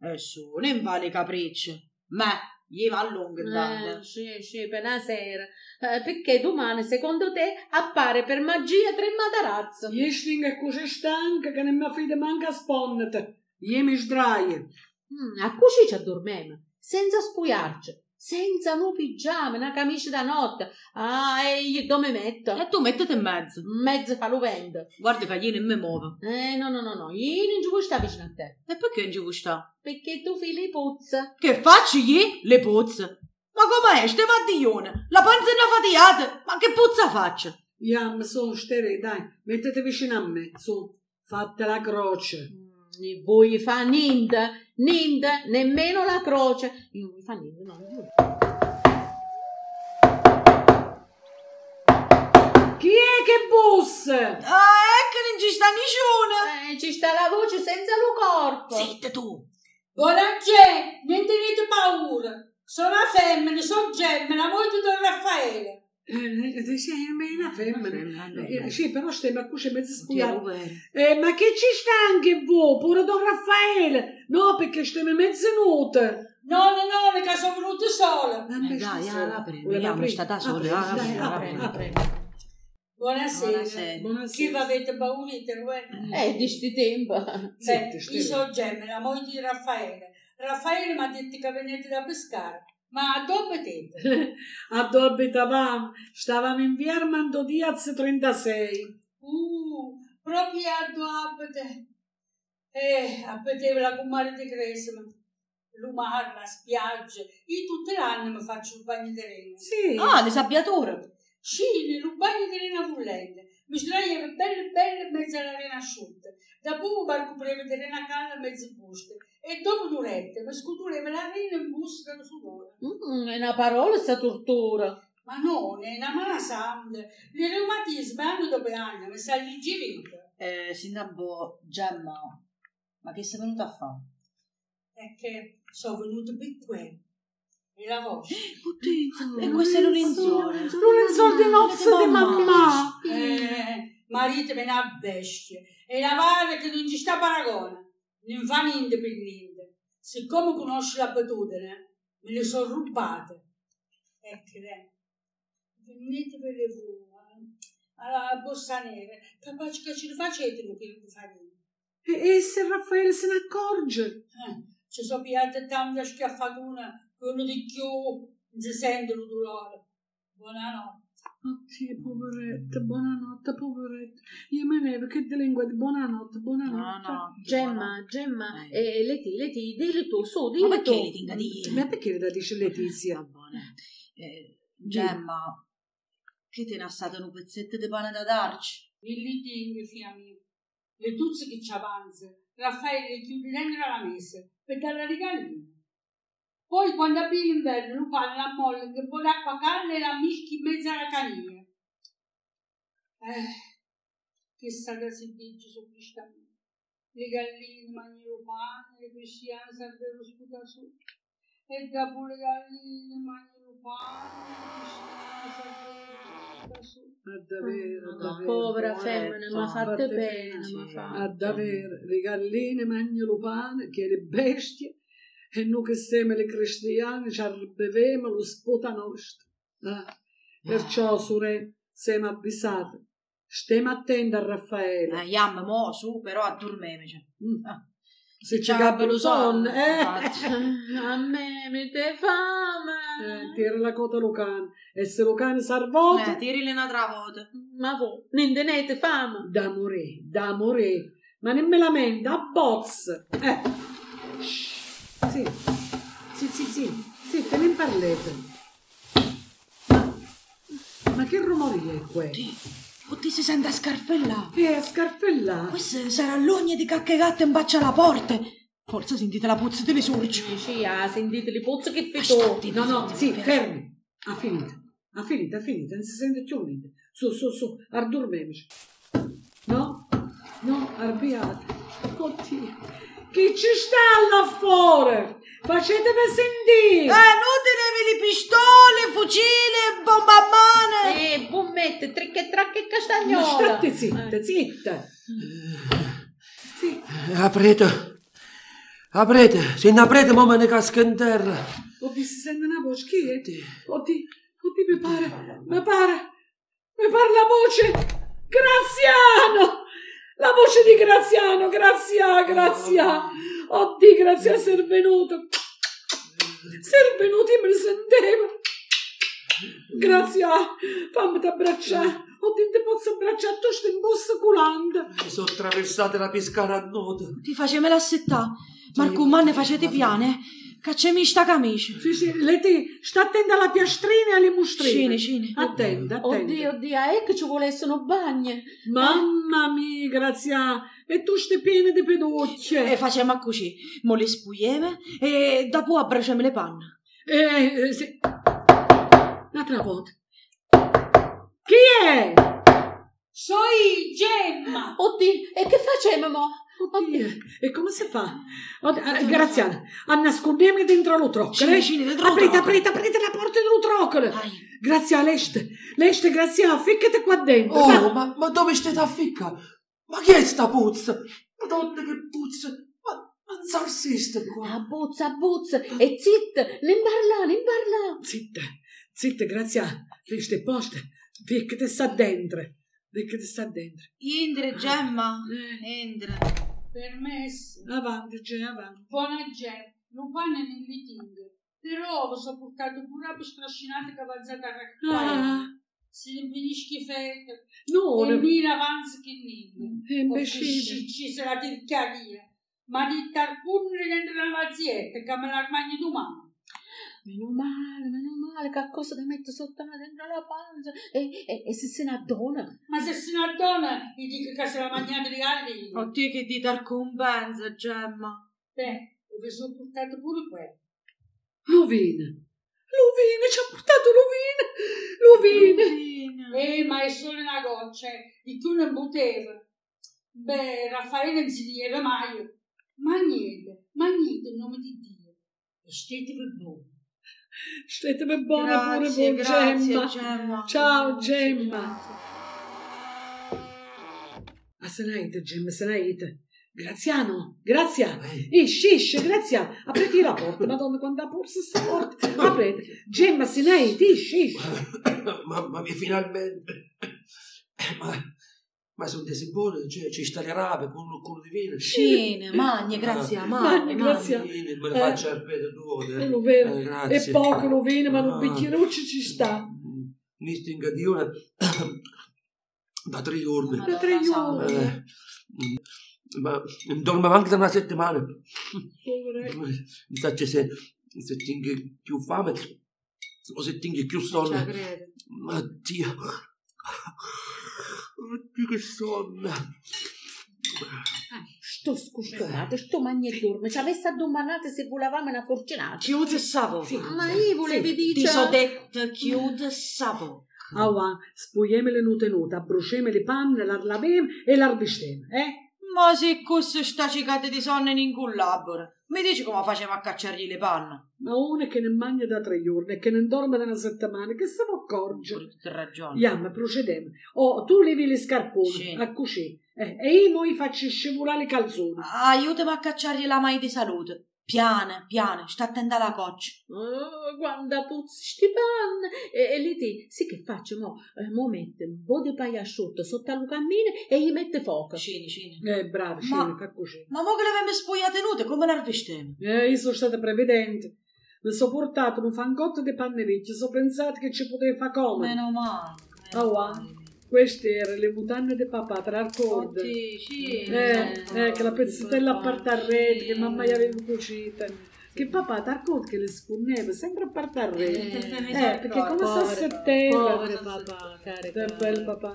E su, non vale capriccio. Ma, gli va a lungo Eh, intanto. sì, sì, per una sera. Eh, perché domani, secondo te, appare per magia tre matarazzo? Io stingo così stanca che non mi fide manca a sponnete. Io mi sdraio. Mm, a così ci addormiamo, senza spuiarci, senza un pigiama, una camicia da notte. Ah, e io dove metto? E tu mettete in mezzo. Mezzo fa lo vento. Guarda che io non mi muovo. Eh, no, no, no, no, io non ci vuoi stare vicino a te. E perché non ci vuoi stare? Perché tu fili puzza. Che faccio io? Le puzze. Ma com'è? Ste mattiglione? La panza è una fatiata. Ma che puzza faccio? Iam, su, stere, dai, mettete vicino a me. Su, fate la croce. Voi fa niente, niente, nemmeno la croce. Io non mi fa niente, no. Chi è che bussa? Ah, che non ci sta nessuno. Eh, ci sta la voce senza lo corpo. Zitta tu. Buonasera, non tenete paura. Sono una femmina, sono gemma, la moglie di Don Raffaele. Eh, sì, è una femmina. Eh, sì, però stiamo qui mezzo Chiaro, spugliato. Eh, ma che ci sta anche voi, pure Don Raffaele? No, perché stiamo mezzo nude. No, no, no, mica sono venuta sola. Eh, dai, ah, la prendo, sta da sola, Apri, ah, apri, apri, apri. apri. Buonasera. Buonasera. Buonasera. Chi avete paura di te? Eh, di sti tempo. Beh, io sono gemma, la moglie di Raffaele. Raffaele mi ha detto che venite da pescare. Ma dove siete? <laughs> A dove abitavamo? Stavamo in via Armando Diaz 36. Uh, proprio a dove abite. Eh, appeteva la comare di Cresima. L'umar, la spiaggia. Io tutte l'anno mi faccio il bagno di rena. Sì. Ah, le sabbiature. Sì, nel bagno di rena vullente. Mi sdraiavo belle belle in mezzo alla rena asciutta. Da poco barco preve di rena calda in mezzo buste. E dopo un'oretta mi scudureva la rena in busta da sudore. Mm, è una parola sta tortura. Ma non, è una mala santa. I reumatismi anno dopo anno mi sta alleggerendo. Eh, Sinabbo, Gemma, ma che sei venuta a fare? È che sono venuto per quello. E la voce. Oddio, e questo è. Non è soldi nozze di mamma. Eh, marito me una bestia. E la vale che non ci sta paragone. Non fa niente per niente. Siccome conosce l'abitudine, me le sono rubate. Ecco, eh. Venite per le voi. Alla borsa nera. Capace che ce ne facete un chilo di farina. E, e se Raffaele se ne accorge? Eh, ci sono piate tante schiaffature uno di più non si sente il dolore. Buonanotte. Oddio, poveretta, buonanotte, poveretta. Io mi vedo che di lingua di buonanotte, buonanotte. Gemma, Gemma, eh, Leti, Leti, dillo tu, su, Ma dillo perché tu. tinga di... Ma perché la dice Letizia? Eh, Gemma, che te ne ha stato un pezzetto di pane da darci? Il litigio, figlia mia. Le tuzze che ci avanza, Raffaele le chiude dentro la messa per dare la rigalina. Poi quando abbi l'inverno lo fa nella molla che poi l'acqua calda e la mischi in mezzo alla canina. Eh, che saga si dice su questa. Le galline mangiano pane, le persiane servono sputa su. E dopo le galline mangiano pane, le persiane servono sputa su. A davvero, Ma davvero. povera femmina, mi ha fatte bene, sì. mi ha fatte. A davvero, le galline mangiano pane, che le bestie, e noi che siamo le cristiane ci arriviamo lo sputa nostro. Eh? Perciò, sure, siamo avvisate. Stiamo attenti a Raffaele. Eh, Iam, mo, su, però addormemici. Mm. Se ci cappa lo sonno, eh? <laughs> A me mi te fame. Eh, tira la coda Lucano e se Lucano salvota Eh, tirili un'altra volta. Ma voi, non tenete fame? da morire, da morire, ma non me lamenta, a bozz. Eh. Sì, sì, sì, sì, sì, te ne parlete. Ma, ma che rumore è questo? Oddio, si sente a scarfella. E a scarfellare. Questo sarà l'ogni di cacche gatte in baccia alla porta. Forse sentite la puzza delle sorci. Dici, ah, sentite le pozze che fai Aspetti, No, no, sì, fermi. Ha finito, ha finito, ha finito, non si sente più niente. Su, su, su, addormemici. No, no, arbiate. Oddio, chi ci sta là fuori? Facetemi sentire. Eh, non tenevi di pistole, fucile, bomba a mano. Eh, bommette, tricche, tracche e Ma castagnola. state zitta, Eh. zitta. Sì, Aprete, aprete, se ne aprete mo me ne casco in terra. oddio, si sente una voce, chi è? Oddio, oddio, mi pare, mi pare, mi pare la voce, Graziano! La voce di Graziano, Grazia, Grazia. Oddio, Grazia, sei venuto. Sei venuto, io me ne sentevo. Grazia, fammi abbracciare. Oddio, ti posso abbracciare, tu stai in busta culante. Mi sono attraversate la pescara a noto. Ti facemi l'assettà. Marco, ma ne facete piane? Cacciami sta camicia. Sì, sì, Leti, sta attenta alla piastrina e alle mostrine. Scene, scene. Attenta, attenta. Oddio, oddio, è che ci volessero bagne. Mamma mia, Grazia, e tu stai piena di E peducce. facciamo così. Mo le spuglieme e dopo abbracciamo le panne. Eh, eh, sì. Un'altra volta. Chi è? Soy Gemma! Oddio, e che facciamo mo? Oddio, e come si fa? Oddio, eh, Graziana, a nascondermi dentro lo troccolo. Scene, scene, dentro lo Aprite, aprite, aprite la porta dello troccolo. Dai. Grazia, leste, leste, Grazia, ficcate qua dentro. Oh, ma, ma dove state a ficca? Ma chi è sta puzza? Madonna che puzza! Ma, ma non sarsiste qua. Abbuzza, abbuzza, e zitta, non parla, non parla. Zitta, zitta, Grazia, leste poste, ficcate sta dentro. Ficcate sta dentro. Indre, Gemma. Eh, Indre. Permesso. avanti, Gè, avanti. Buona Gemma, non fanno nel litigio. Però vi sono portato pure la strascinata cavalzata a raccogliere. Ah, Si finisce freddo. no, E mi avanza che niente. è imbecille. Ci sarà la tirchiaria. Ma di tarpune dentro la mazietta che me la rimane domani. Meno male, meno male, che cosa da mettere sotto la dentro la panza. E, e, e se se ne addona. Ma se si ne donna, gli dico che se la mangiata di gallina. Oddio che dite al compenso, Gemma. Beh, vi sono portato pure quello. Lovina, Lovina, ci ha portato Lovina, Lovina. Eh, ma è solo una goccia, di cui non poteva. Beh, Raffaele non si diceva mai. Ma niente, ma niente in nome di Dio. E state per buona pure Grazie, voi, grazie, Gemma. Gemma. Ciao, Grazie, Gemma. grazie. Ah, se n'aite, Gemma, se n'aite. Graziano, Grazia, Eh, ish, ish, Grazia, apriti la porta, madonna, quando ha porta sta porta, aprite. Gemma, se n'aite, ish, ish. <coughs> Mamma mia, finalmente. <coughs> Ma, Ma sono dei buoni, cioè, ci sta le rape con un culo di vino. Scene, magna, grazie, Ah. <laughs> magna, Magna, grazie. Vieni, me Eh. faccio al pedo due. È lo vero. Eh, È grazie. poco lo viene, ma un Ah. bicchieruccio ci sta. Mi stinga di una <coughs> da tre giorni. Da tre giorni. Eh, ma dormo anche da una settimana. Poveretto. <laughs> Mi sa che se, se tinghi più fame o se tinghi più sonno. credo. Oddio. Oddio che sonno. Sto scuscolato, sto magna e dorme. Se avesse addomanate se volavamo una fortunata. Chiude sta bocca. Ma io volevi Ti dire... so detto, chiude bocca. Aua, spogliamo le nutenute, abbruciamo le panne, la lavem e la rivestiamo, eh? Ma se questo sta cicate di sonno in collabora, mi dici come facciamo a cacciargli le panne? Ma uno che ne mangia da tre giorni e che ne dorme da una settimana, che se ne accorge? Tutte ragioni. Andiamo, procediamo. Oh, tu levi le scarpone Sì. a cucire eh, e io mo gli faccio scivolare i calzoni. Aiutami a cacciargli la mai di salute. Piano, piano, sta attenta alla coccia. Oh, guarda puzzi sti panni. E, e lì ti, sì che faccio, mo, eh, mo mette un po' di paia asciutto sotto al cammino e gli mette fuoco. Cini, cini. Eh, bravo, Ma- scene, fa cucire. Ma mo che le avevamo spogliate nude, come le rivestiamo? Eh, io sono stata prevedente. Mi sono portato un fangotto di panne vecchie, so pensato che ci potevo fare comodo. Meno male. meno Oh, male. Queste erano le mutande di papà, tra le corde. Oddio, sì. Eh, eh, che la pezzettella a parte a rete che mamma gli aveva cucita. Che papà ti racconta che le sponneva sempre a parte a rete. Eh, perché come sta a settembre. Povero papà, bello papà.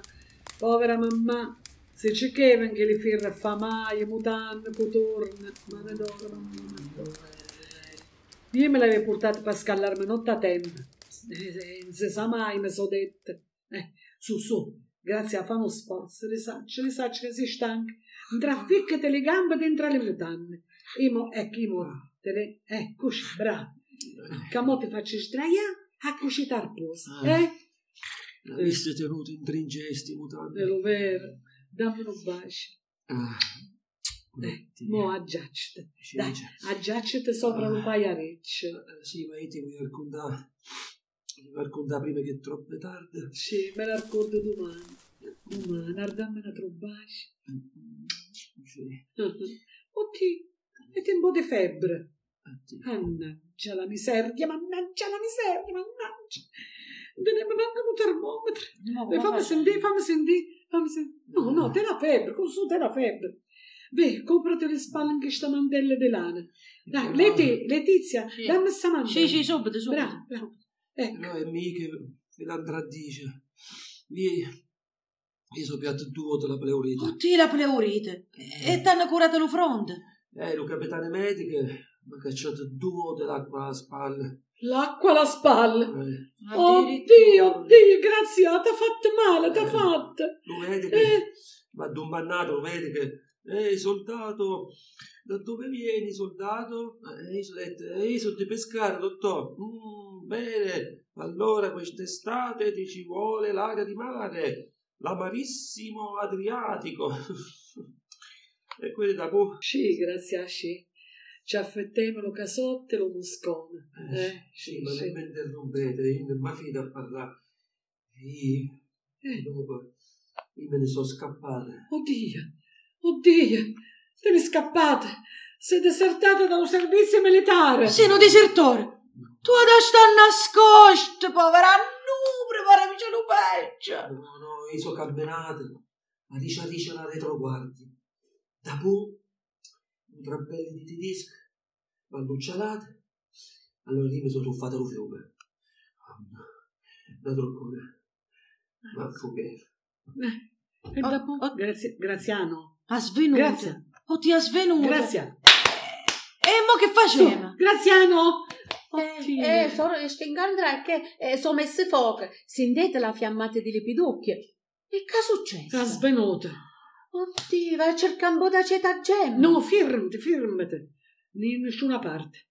Povera mamma. Se c'è che che le firre famaie, mutande, cotorne. Ma ne d'oro, mamma. Io me l'avevo portato per scallarmi notte a tempo. Eh, Non si sa mai, mi sono detto. Eh, su, su, grazie a fare uno sforzo, le sacce, le sacce che si stanca. Traficcate le gambe dentro le mutande. E mo, ecco, io mo, te le, eh, così, bravo. Che mo ti faccio sdraiare a cucita al posto, eh? Aveste tenuto in tringesti mutande. È vero. Dammi un bacio. Ah, Eh, mo aggiacciate. Sì, Dai, sopra un paiareccio. Eh, Sì, ma io ti voglio raccontare. Ti voglio raccontare prima che è troppo tardi. Sì, me la ricordo domani. Domani, dammi una bacio. Sì, Oddio, e te un po' di febbre. metti. Mannaggia la miseria, mannaggia la miseria, mannaggia. Non ne manca un termometro. Ma Eh, fammi sentire, fammi sentire, fammi sentire. No, no, te la febbre, con su te la febbre. Beh, comprati le spalle anche sta mantella di lana. Dai, Leti, Letizia, Sì. dammi sta mantella. Sì, sì, subito, subito. Bravo, bravo. Ecco. No, è mica filandra dice. Io, io so piatto due della pleurite. Oddio, la pleurite. E t'hanno curato lo fronte. Eh, lo capitano medico mi ha cacciato due dell'acqua alla spalla. L'acqua alla spalla. Eh, Oddio, oddio, grazie, t'ha fatto male, t'ha fatto. lo medico Eh. mi ha domandato, lo medico. Ehi, soldato, da dove vieni, soldato? Eh, io sono detto, eh, io sono di pescare, dottore. Mm, bene, allora quest'estate ti ci vuole l'aria di mare, l'amarissimo Adriatico. <laughs> e quelli da po'. Sì, grazie a sì. Ci affettiamo lo casotto e lo muscone. Eh, Sì, ma non mi interrompete, io non mi fido a parlare. Io, Eh. dopo, io me ne sono scappato. Oddio, oddio, te ne scappate. Sei desertata dallo servizio militare. Sei un desertore. Tu adesso stai nascosto, povera nu, preparamici lo peggio. No, no, io sono camminato, ma dice a dice la retroguardia. Dopo, un trappello di tedesco, mi hanno uccialato, allora lì mi sono tuffato lo fiume. Da troppo, ma fu che... E Oh, dopo? oh. Grazie, Graziano. Ha svenuto. Grazie. Oddio, ha svenuto. Grazie. E mo che Su, facciamo? Graziano. Eh, Oddio. eh, sono stingandra che eh, sono messe fuoco. Sentite la fiammata di lepidocchie. E che è successo? Sta svenuta. Oddio, vai a cercare un po' d'aceta gemma. No, fermati, fermati. In nessuna parte.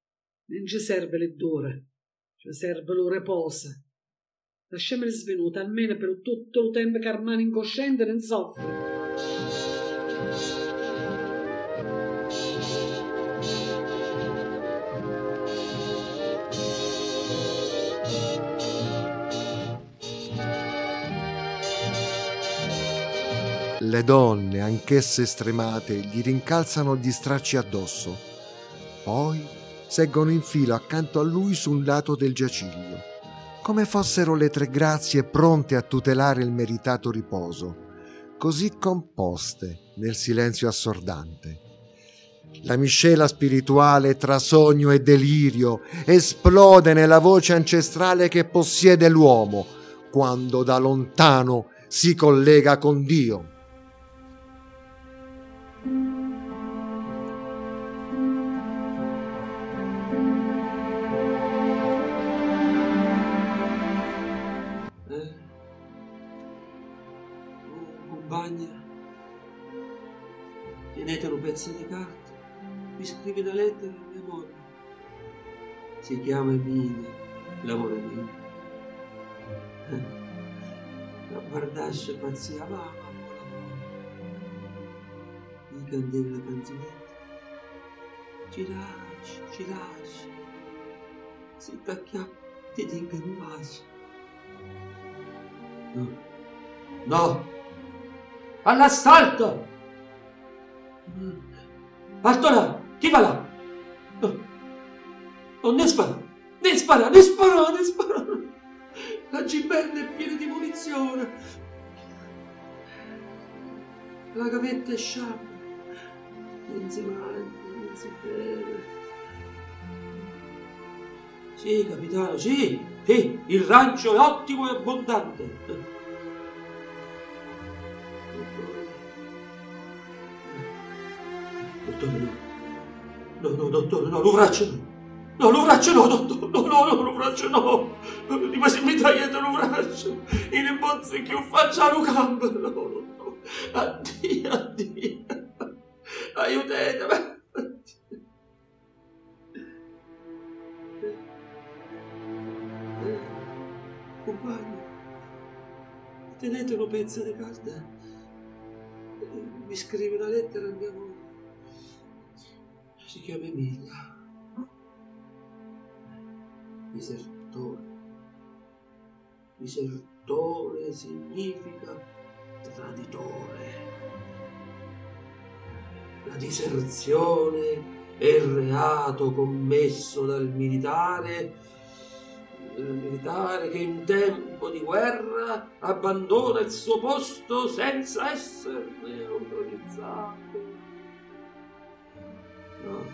Non ci serve le dure. Ci serve lo riposo. Lasciamoli svenuta, almeno per tutto il tempo che rimane incosciente non soffre. Le donne, anch'esse stremate, gli rincalzano gli stracci addosso. Poi seggono in fila accanto a lui su un lato del giaciglio, come fossero le tre grazie pronte a tutelare il meritato riposo, così composte nel silenzio assordante. La miscela spirituale tra sogno e delirio esplode nella voce ancestrale che possiede l'uomo quando da lontano si collega con Dio. Eh? Oh, compagna, tenete un pezzo di carta, mi scrivi una lettera a mia moglie. Si chiama Emilia, l'amore mio. Eh, La guardasce pazzia, mamma, candevi la canzonetta. Ci lasci, ci lasci. Si tacchia, ti dico un bacio. No. No! All'assalto! Alto là! Chi va là? No. Non ne spara! Ne spara! Ne spara! Ne spara! La giberna è piena di munizione! La gavetta è sciabola! Non si mangia, non si beve. Sì, capitano, sì, sì, il rancio è ottimo e abbondante. Dottore, no. No, no, dottore, no, l'uvraccio no. No, l'uvraccio no, dottore, no, no, no, l'uvraccio no. Di questi mitragliette l'uvraccio. I nebozzi che facciano campo. No, no, no. Addio, addio. Aiutatemi. Compagno, tenete un pezzo di carta. Mi scrive una lettera a mia moglie. Si chiama Emilia. Disertore. Disertore significa traditore. La diserzione è il reato commesso dal militare il militare che in tempo di guerra abbandona il suo posto senza esserne autorizzato. No,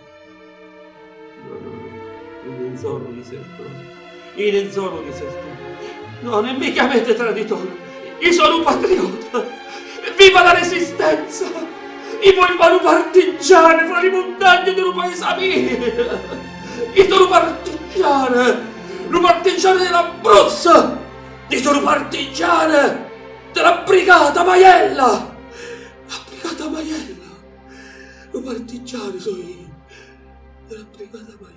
no, no, no. io non sono disertore. Io non sono disertore. No, non mi chiamate traditore. Io sono un patriota. Viva la resistenza! Io voglio un partigiano fra le montagne del paese mio! Io sono un partigiano! Un partigiano dell'Abruzzo! Io sono un partigiano della brigata Maiella! La brigata Maiella! Un partigiano sono io! Della brigata Maiella!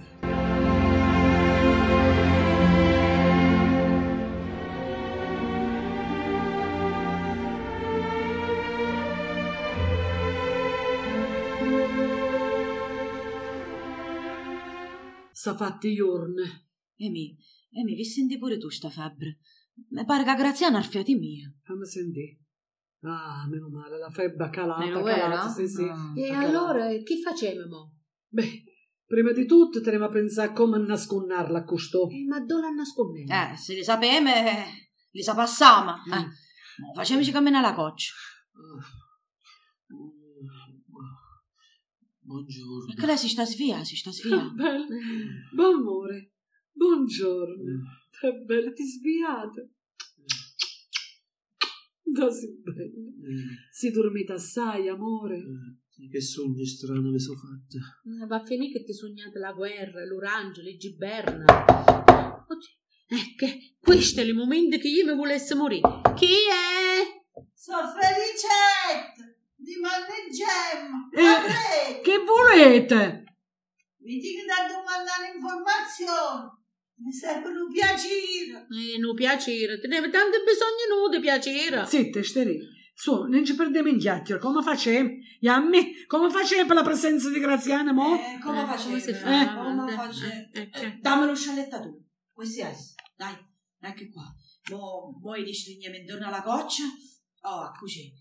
S'ha fatti giorni. Emi, Emi, vi senti pure tu sta febbre? Mi pare che Graziana ha arfiati mia. Fammi sentire. Ah, meno male, la febbre ha calato, Meno calato, sì, sì. Ah. E allora che facevamo? Beh, prima di tutto teniamo a pensare come nasconnarla a questo. Eh, ma dove la nascondendo? Eh, se li sapeme, eh, li sa passama. Mm. Eh. Mo Facemici camminare la coccia. Buongiorno. Perché lei si sta svia, si sta svia. Bello. Buon amore. Buongiorno. Che bello, ti sviate. Da si bello. Si dormita assai, amore. Eh, che sogni strani mi sono fatte. Eh, Va a finire che ti sognate la guerra, l'orange, le giberna. Eh, che questo è il momento che io mi volesse morire. Chi è? Sono Felicette di Mannegem. Eh, che volete? Mi dico da domandare informazioni. Mi servono piacere. Eh, no piacere, teneva tanto bisogno no di piacere. Zitta, steri. Su, non ci perdiamo in chiacchiere. Come facciamo? Yammi, come facciamo per la presenza di Graziana, mo? Eh, come Eh, facevi? come si Eh. fa? Come Eh, facevi? eh, eh, Eh. Dammi lo scialetta tu. Questi è. Dai, ecco qua. Mo, mo i ristringiamo intorno alla coccia. Oh, così.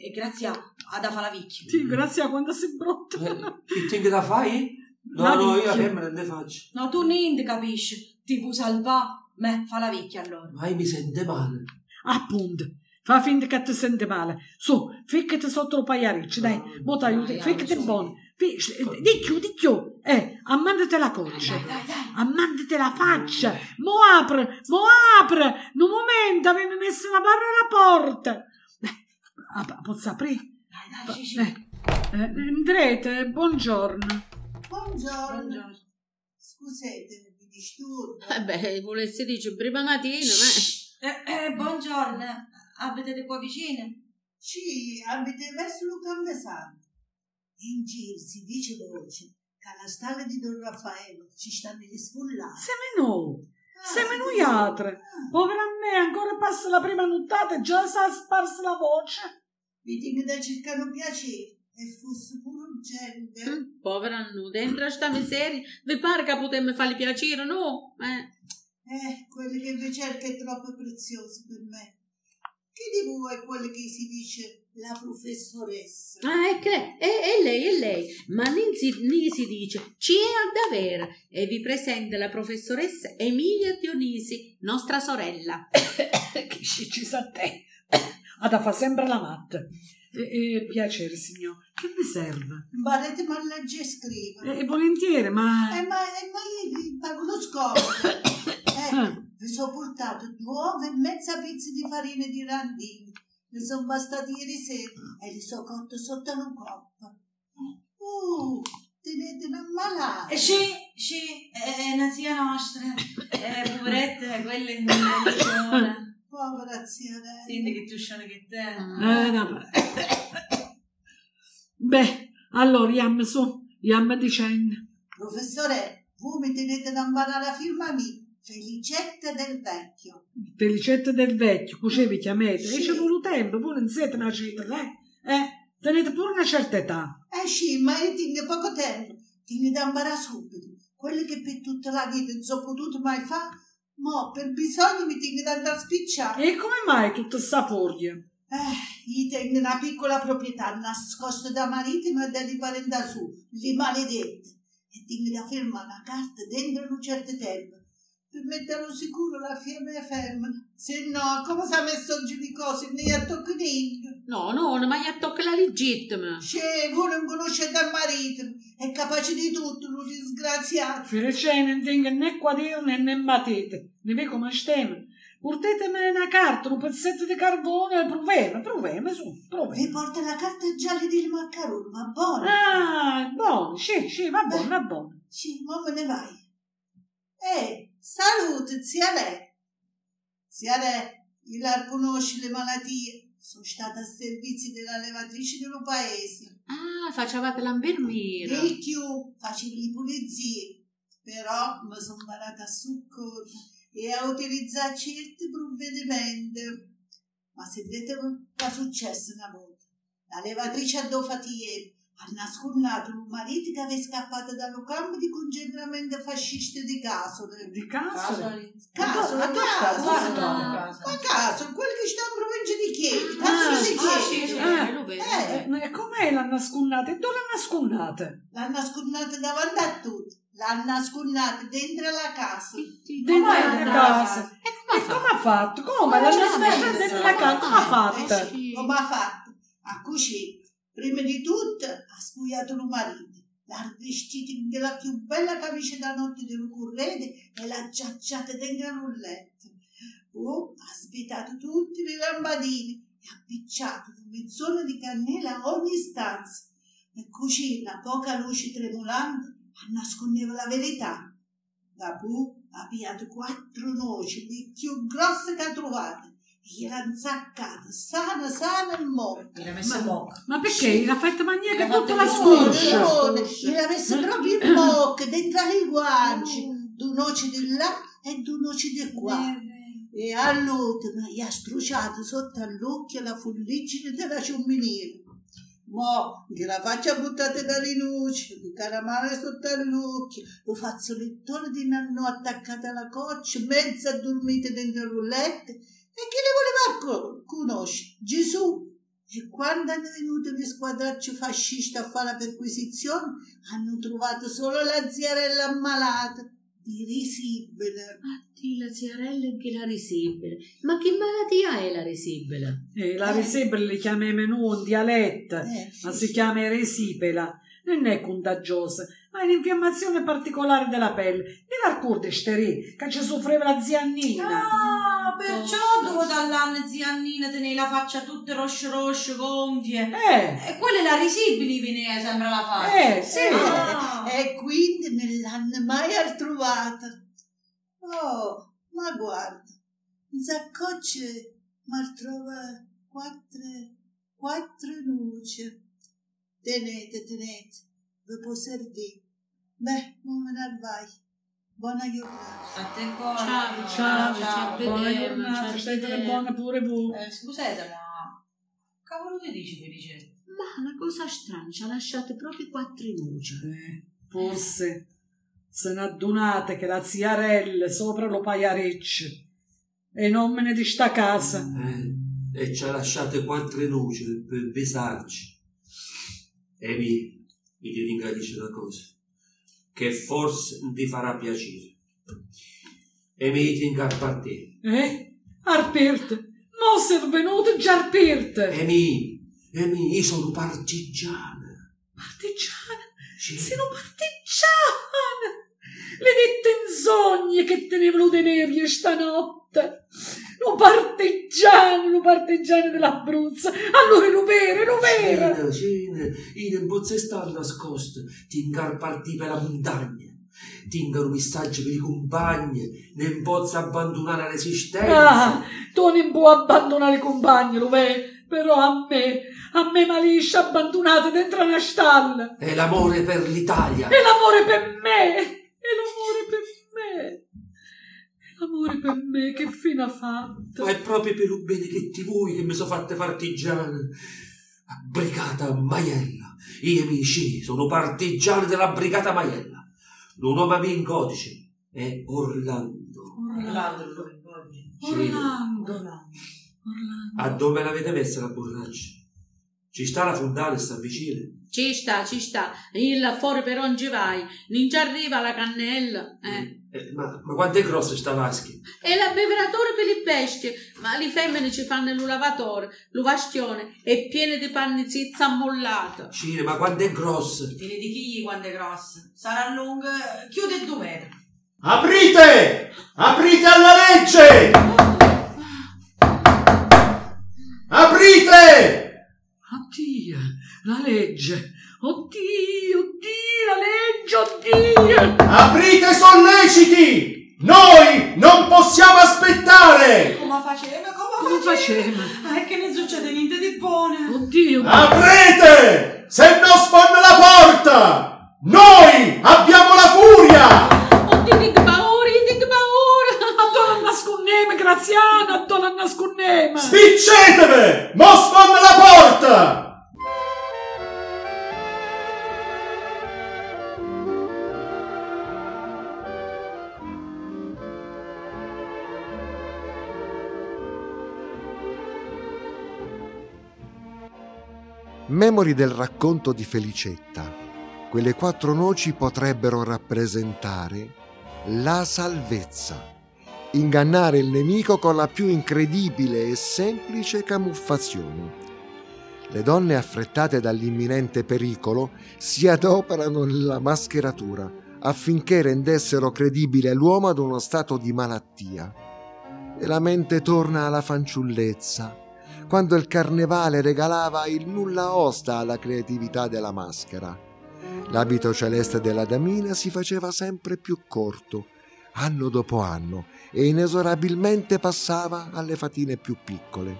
E grazie a, ad Afalavicchio. Sì, grazie a quando sei brutto. Eh, Che da fai? No, no, io la femmina non ne faccio. No, tu niente capisci. Ti vuoi salvare? Me, fa la vecchia allora. Ma mi sente male. Appunto. Fa finta che ti senti male. Su, ficcati sotto il pagliariccio, dai. Mo t'aiuti, Dai, ficcati buono. Fi- Di più, di più. Eh, ammandate la coccia. Dai, dai, dai. Ammandate la faccia. Mo apre, mo apre. In un momento avevi messo la barra alla porta. Ah, posso aprire? Dai, dai, sì, sì. Eh, eh, Andrete, buongiorno. Buongiorno. Buongiorno. Scusate, vi disturbo. Eh beh, volessi dire prima mattina, ma... Eh, eh, buongiorno. Abitete qua vicino? Ci abite verso il Campesanto. In giro si dice voce che alla stalla di Don Raffaello ci stanno gli sfollati. Siamo noi. Ah, Siamo sì, noi sì. altre. Ah, Povera me, ancora passa la prima nottata e già si è sparsa la voce. Vi dico da cercare piacere e fosse pure urgente. Mm, Povera nu, dentro a sta miseria, vi pare che potremmo fargli piacere, no? Eh, Eh, quello che vi cerca è troppo prezioso per me. Che di voi è quello che si dice la professoressa? Ah, è, che, è, è lei, è lei, ma non si, ni si dice ci è a davvero e vi presenta la professoressa Emilia Dionisi, nostra sorella. <coughs> che ci sa te. Ada fa sempre la matta. E, e piacere, signor. Che vi serve? Barete ma legge e scrive. E, volentieri, ma... Eh, ma, eh, ma io vi pago lo sconto. Ecco, <coughs> vi sono portato due uova e mezza pizza di farina di randini. Ne sono bastati ieri sera e li sono cotte sotto una coppa. Uh, tenete un malato. Eh, sì, sì, è una zia nostra. Eh, poveretta, quella in religione. Povera zia Rena. Senti che tu sono che te. Eh, no, beh. Allora, iamma su, iamma dicendo. Professore, voi mi tenete da imparare la firma mia. Felicetta del vecchio. Felicetta del vecchio, cucevi chiamate. Sì. E c'è voluto tempo, voi non siete una cita, eh? Eh, tenete pure una certa età. Eh sì, ma io tengo poco tempo. Tengo da imparare subito. Quello che per tutta la vita non so potuto mai fare, mo per bisogno mi tengo da andare a spicciare. E come mai tutta sta foglia? Eh, io tengo una piccola proprietà nascosta da marito e da parenti su, li maledetti. E tengo da firmare una carta dentro un certo tempo per metterlo sicuro la femmina femmina. Se no, come si è messo giù di cose, ne ha tocco niente. No, no, ma gli tocca la legittima. Cioè, voi non conoscete il marito, è capace di tutto, lui disgraziato. Felice non tengo né quaderno né matite. Ne vedo come stiamo. Portatemi una carta, un pezzetto di carbone, proveme, proveme, su, Vi proveme. porta la carta gialla del maccarone, ma buono. Ah, buono, sì, sì, va buono, va buono. Sì, ma me ne vai. Eh, salute, zia Re. Zia Re, io la conosci le malattie. Sono stata a servizio della levatrice del paese. Ah, facevate. Di più, facevo le pulizie. Però mi sono imparata a soccorrere e a utilizzare certi provvedimenti. Ma sapete cosa è successo una volta? La levatrice a Dofatieri ha nascondato un marito che aveva scappato dallo campo di concentramento fascista di Casole. Di casa? Casole? Casole. Dove sta? Ma Casole, quello che sta in provincia di Chieti. Ah, Casole di Chieti. vedo. Eh, E com'è l'hanno nascondata? E dove l'hanno nascondata? l'hanno nascondata davanti a tutti. L'hanno nascondata dentro la casa. Dentro la casa. E E come ha fatto? Come? Ma L'hanno c'è nasconda sempre dentro la casa? Come ha fatto? Eh come ha fatto? A cucire. Prima di tutto ha spugliato il marito. L'ha vestito in la più bella camicia da notte del correde e l'ha giacciata dentro un letto. Poi ha svitato tutti i lampadini e ha picciato un mezz'ora di cannella a ogni stanza. E la poca luce tremolante nascondeva la verità. Da poi ha pigliato quattro noci, le più grosse che ha trovato, gliel'ha insaccata, sana, sana e morta. Ha messo poco. Ma perché? L'ha fatta mangiare tutta la. Leone, gliel'ha messo proprio in <clears throat> bocca, dentro le guance, due noci di là e due noci di qua. E all'ultima gli ha struciato sotto all'occhio la fullicina della ciumminiera. Mo, che la faccia buttate dalle luci, di caramale sotto all'occhio, lo fazzolettone di nannò attaccato alla coccia, mezza addormita dentro il letto. E chi le voleva co- conoscere? Gesù. E quando hanno venuto gli squadracci fascisti a fare la perquisizione, hanno trovato solo la ziarella ammalata di risibile. Matti, la ziarella e che la risibile. Ma che malattia è la risibile? Eh, la Eh. risibile li chiamiamo in dialetto, Eh, ma sì, si chiama eresipela. Non è contagiosa, ma è un'infiammazione particolare della pelle. E l'arcurde sterì, che ci soffriva la ziannina. Ah, perciò dopo dall'anno zia Annina tenere la faccia tutta roscia roscia, gonfie. Eh, E quella è la risibili viene sembra la faccia. eh, sì. Ah. E quindi non l'hanno mai trovata. Oh, ma guarda, in saccocce mi trova quattro, quattro luci. Tenete, tenete, vi può servire. Beh, non me ne vai. Buona giornata. A te ancora. Ciao, Ciao, ciao, ci buona giornata, ci state buona pure voi. Eh, scusate, ma cavolo ti dici Felice? Ma una cosa strana, ci ha lasciato proprio quattro noci. Eh, forse se ne adunate che la ziarella sopra lo paiareccio e non me ne di sta casa. Eh, e ci ha lasciate quattro noci per besarci. E mi, mi ti ringradio una cosa, che forse ti farà piacere. E mi ti incarpa te. Eh? Arperte? Non sei venuto già arperte. E mi, e mi, io sono partigiana. Partigiana? Sì. Sono partigiana! Le dette in sogni che tenevano de nervi stanotte. Lo partigiano, lo partigiano dell'Abruzzo. Allora lo vero, lo vero. Cina, cina, io non posso stare nascosto, ti incarparti per la montagna. Tinga un messaggio per i compagni, non posso abbandonare la resistenza. Ah, tu non puoi abbandonare i compagni, lo vero. Però a me, a me maliscia abbandonate dentro una stalla. E l'amore per l'Italia. E l'amore per me! E l'amore per me! E l'amore per me che fine ha fatto? Ma è proprio per il bene che ti vuoi che mi sono fatte partigiana. Brigata Maiella. Io amici sono partigiani della Brigata Maiella. Il nome mio in codice è Orlando. Orlando lo. Orlando! Orlando. Orlando! A dove l'avete messa la borraccia? Ci sta la fondale, sta vicino. Ci sta, ci sta. Il fuori per ci vai. Non ci arriva la cannella. Eh. Eh, ma, ma quanto è grossa sta vasca? E l'abbeveratore per le bestie. Ma le femmine ci fanno il lavatore, lo vastione. È pieno di pannizizza ammollata. Cine, ma quanto è grossa? Te ne dichi quando è grossa. Sarà lunga. Chiude due metri. Aprite! Aprite alla legge! Aprite! Oddio, la legge! Oddio, oddio, la legge, oddio! Aprite solleciti! Noi non possiamo aspettare! Come faceva? Come Come faceva? faceva? Ah, è che non succede niente di buono. Oddio, Aprite! Se no spanna la porta! Noi abbiamo la furia! Oddio, di paura, di paura. Addono a nascondeme, Graziano, addono a nascondeme! Spiccetevi! Mo spanna la porta! Memori del racconto di Felicetta. Quelle quattro noci potrebbero rappresentare la salvezza. Ingannare il nemico con la più incredibile e semplice camuffazione. Le donne affrettate dall'imminente pericolo si adoperano nella mascheratura affinché rendessero credibile l'uomo ad uno stato di malattia. E la mente torna alla fanciullezza, quando il carnevale regalava il nulla osta alla creatività della maschera. L'abito celeste della damina si faceva sempre più corto, anno dopo anno, e inesorabilmente passava alle fatine più piccole.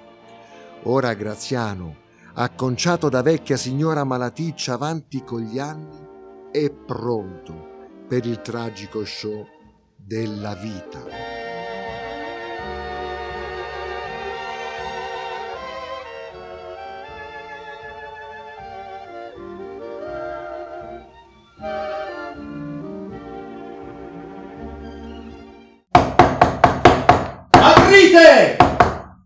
Ora Graziano, acconciato da vecchia signora malaticcia avanti con gli anni, è pronto per il tragico show della vita. Aprite!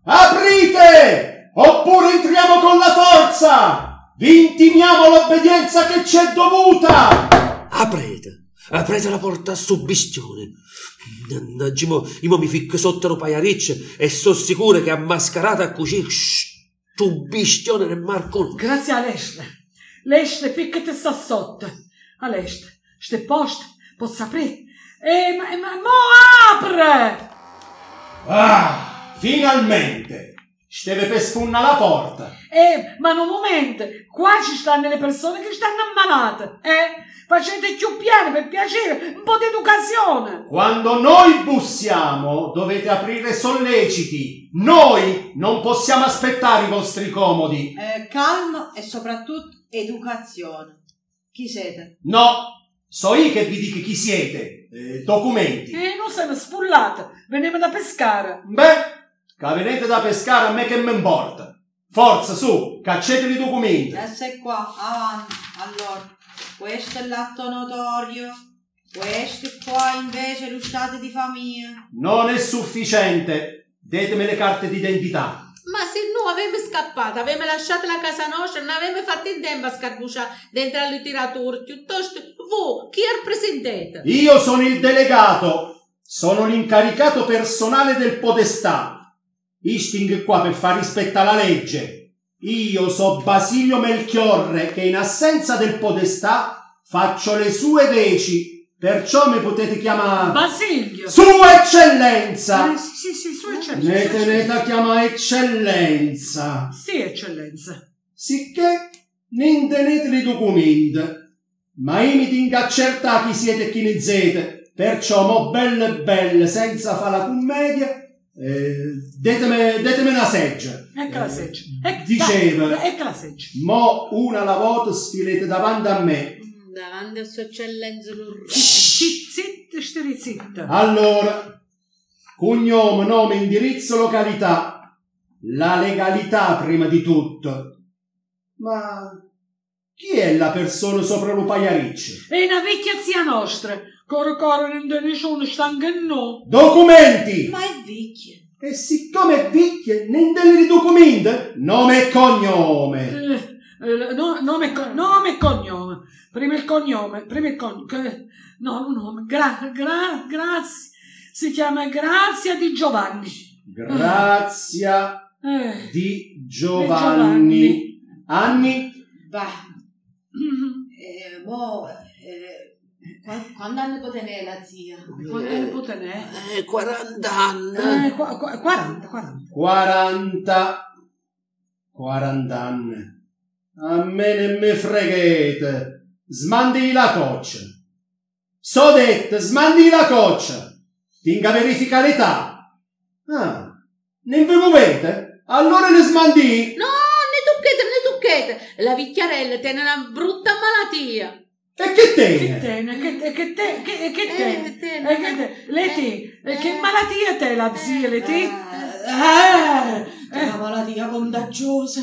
Aprite! oppure entriamo con la forza! Vi intimiamo l'obbedienza che ci è dovuta! Aprete, aprete la porta a sto bestione. Mannaggia, mo, io mi ficco sotto lo paiariccio e so sicuro che ha mascarato a cucire sto bestione nel marco. Grazie a Lestre. Lestre, ficcate sta sotto. A Lestre, ste poste, posso aprire? Eh, ma, ma, mo apre! Ah, finalmente! Steve per sfunna la porta. Eh, ma un momento, qua ci stanno le persone che stanno ammalate, eh? Facete più piano, per piacere, un po' di educazione. Quando noi bussiamo, dovete aprire solleciti. Noi non possiamo aspettare i vostri comodi. Eh, calma e soprattutto educazione. Chi siete? No, so io che vi dico chi siete. Eh, documenti. Eh, non siamo spullate, veniamo da pescare. Beh, che venite da pescare a me che mi importa. Forza, su, caccete i documenti. E sei qua, avanti. Allora, questo è l'atto notorio. Questo qua invece è lo stato di famiglia. Non è sufficiente. Datemi le carte d'identità. Ma se noi avevamo scappato, avevamo lasciato la casa nostra, non avevamo fatto in tempo a scarbuciare dentro la letteratura, piuttosto voi chi rappresentate? Io sono il delegato. Sono l'incaricato personale del podestà. Isting qua per far rispettare la legge. Io so Basilio Melchiorre che in assenza del podestà faccio le sue veci, perciò mi potete chiamare Basilio! Sua Eccellenza. Eh, sì, sì, sì, sua eccellenza. Sua tenete a chiamare Eccellenza. Sì, eccellenza. Sicché ne tenete i documenti. Ma io mi tengo a accertare chi siete e chi ne siete. Perciò, mo belle belle, senza fare la commedia, eh, detemi, detemi una seggia. Ecco la seggia. Ecco, Diceva. Ecco la seggia. Mo una alla volta sfilete davanti a me. Mm, Davanti a sua eccellenza l'urlo. Zitta, zitta, stare zitta. Allora, cognome, nome, indirizzo, località. La legalità prima di tutto. Ma chi è la persona sopra lo paiariccio? È una vecchia zia nostra. Coro coro non da nessuno stanca no. Documenti! Ma è vecchia. E siccome è vecchia, ne delle documenti? Nome e cognome. Eh, eh, no- nome, e co- nome e cognome. Prima il cognome, prima il cognome. No, un nome. Gra, gra, grazie. Si chiama Grazia di Giovanni. Grazia Eh, di Giovanni. Giovanni. Anni? Beh, mm, eh, qua- quando anni può tenere la zia? putte ne è? Eh, 40 anni. Eh, qua- qua- 40, 40. 40. 40 anni. A me ne me freghete. Smandi la coccia. So detto, smandi la coccia. Tinga verifica l'età. Ah, non vi muovete? Allora ne smandi. No, ne tocchete, ne tocchete. La vecchiarella tiene una brutta malattia. E che Che te? te, che te, che te, che, che Eh, te. te, Eh, che te, Leti, eh, che eh. malattia te la zia, Leti? Eh, Eh, È una malattia contagiosa.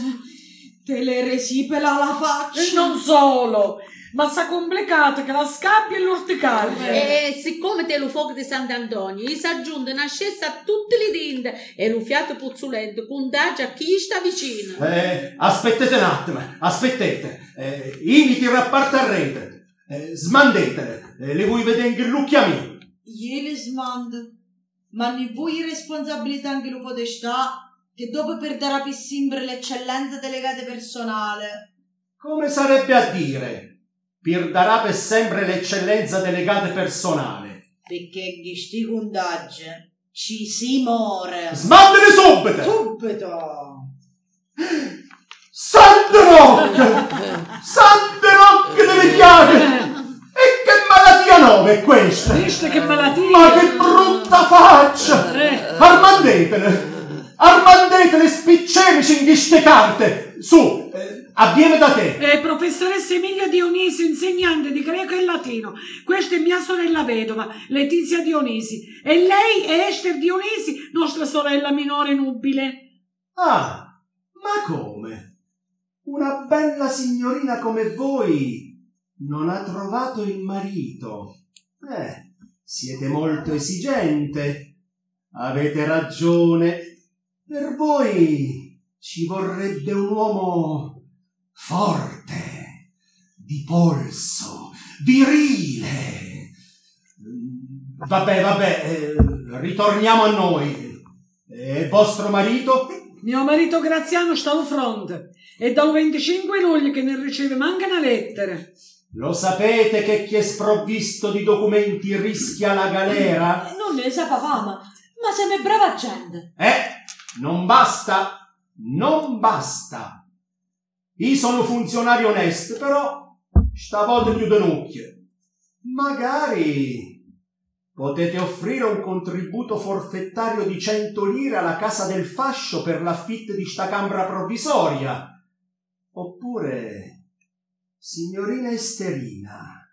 Te le resipela la faccia. E non solo, ma sa complicata che la scappia e l'orticaria. E siccome te lo fuoco di Sant'Antonio, gli si aggiunge una scessa a tutti i denti e lo fiato puzzolente contagia a chi sta vicino. Eh, aspettate un attimo, aspettate. Eh, io mi tiro a parte a rete. Eh, smandetele. Eh, le vuoi vedere anche il lucchiamino? Gliele smanda. Ma ne vuoi responsabilità anche lo podestà? Che dopo perderà per sempre l'eccellenza delegata personale. Come sarebbe a dire? Perderà per sempre l'eccellenza delegata personale. Perché di sti ci si muore. Smandere subito! Subito! Sante Rock! <laughs> Sante Rock delle piaghe! E che malattia nuova è questa? Visto che malattia? Ma che brutta faccia! Eh. Armandetele! Armandetele, spiccemici in ste carte! Su, eh, abbiamo da te! Eh, professoressa Emilia Dionisi, insegnante di greco e latino. Questa è mia sorella vedova, Letizia Dionisi. E lei è Esther Dionisi, nostra sorella minore nubile. Ah, ma come? Una bella signorina come voi non ha trovato il marito. Eh, siete molto esigente. Avete ragione. Per voi ci vorrebbe un uomo forte, di polso, virile. Vabbè, vabbè, eh, ritorniamo a noi. E vostro marito? Mio marito Graziano sta al fronte. È dal 25 luglio che ne riceve manca una lettera. Lo sapete che chi è sprovvisto di documenti rischia la galera? Non ne sapevamo, ma siamo brava gente. Eh, non basta, non basta. Io sono funzionario onesto, però stavolta un occhio. Magari potete offrire un contributo forfettario di 100 lire alla casa del fascio per l'affitto di sta camera provvisoria. Oppure, signorina Esterina,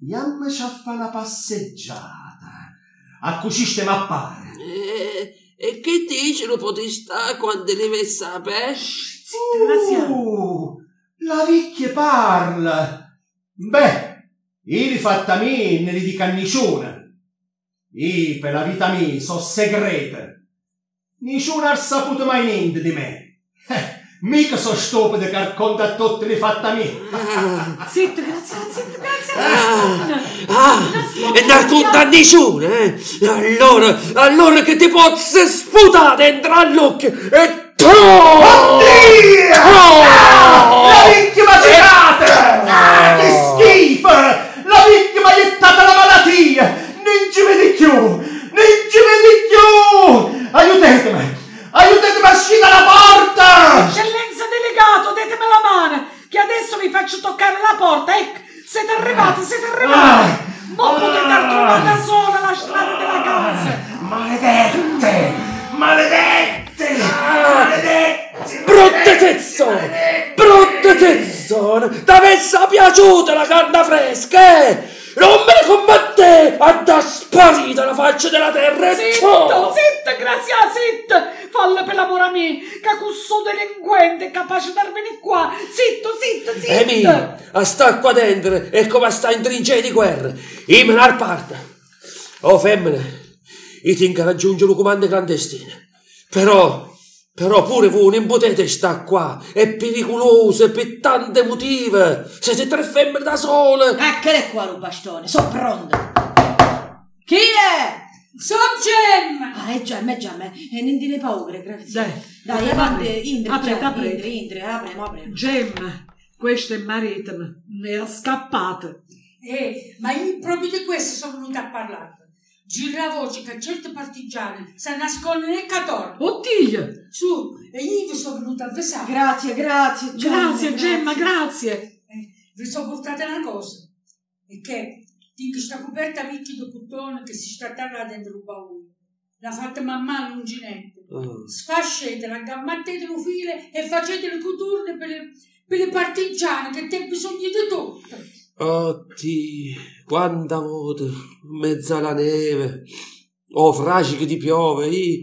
andiamoci a fare una passeggiata. A cui ci stiamo a pare. E, e che dice lo potestà quando deve sapere? Uh, la vicchia parla. Beh, io li fatta mia ne li di cannicione. Io per la vita mia so segrete. Nessuno ha saputo mai niente di me. Eh, mica so stupido che racconta tutte le fatta mia. Zitto, Graziano, zitto, Ah, Graziano. ah, e non racconta a nessuno, eh? Allora, allora che ti possa sputare dentro all'occhio e tu! Oddio! Oh! La vittima girata! Ah, che schifo! La vittima è stata la malattia! Non ci vedi più! Non ci vedi più! Aiutatemi! Aiutatemi a uscire dalla porta! Eccellenza delegato, datemi la mano, che adesso vi faccio toccare la porta. Ecco, siete arrivati, siete arrivati. Ma potete trovare da sola la strada della casa. Maledette! Maledette! Maledette! Brutte tezzone! Brutte tezzone! T'avesse piaciuta la carne fresca, eh? Non me ne combatte a da sparita la faccia della terra e Zitto, zitto, Grazia, zitto. Falle per l'amore a me, che questo delinquente è capace di darvene qua. Zitto, zitto, zitto. E mia, a sta qua dentro è come a sta in trincee di guerra. I menar parta. Oh femmine, io tengo a raggiungere un comando clandestino. Però, però pure voi non potete sta qua. È pericoloso per tante motive. Siete tre femmine da sole. Eccole qua, Rubastone, sono pronta. Chi è? Sono Gem! Ah, è Gemma, è Gemma, e non dire paura, grazie. Dai, Dai, apri, avanti, apri. indri, Aprete, Gemma, aprete. indri, indri, apriamo, apriamo. Gemma, questo è marito, era scappato. Eh, ma io proprio di questo sono venuta a parlare. Gira la voce che certi partigiani si nascondono nel catorno. Oddio, Su, e io vi sono venuta a avvisare. Grazie, grazie, Gemma. grazie Gemma, grazie. Eh, vi sono portata una cosa. E che di questa coperta vecchia di cotone che si sta tagliando dentro il baule. L'ha fatta mamma l'uncinetto. Oh. Sfascetela, aggammattete un filo e facete le coturne per le, per le partigiane che te bisogno di tutto. Oddio, quanta voce, in mezzo alla neve, oh fragi che ti piove, io,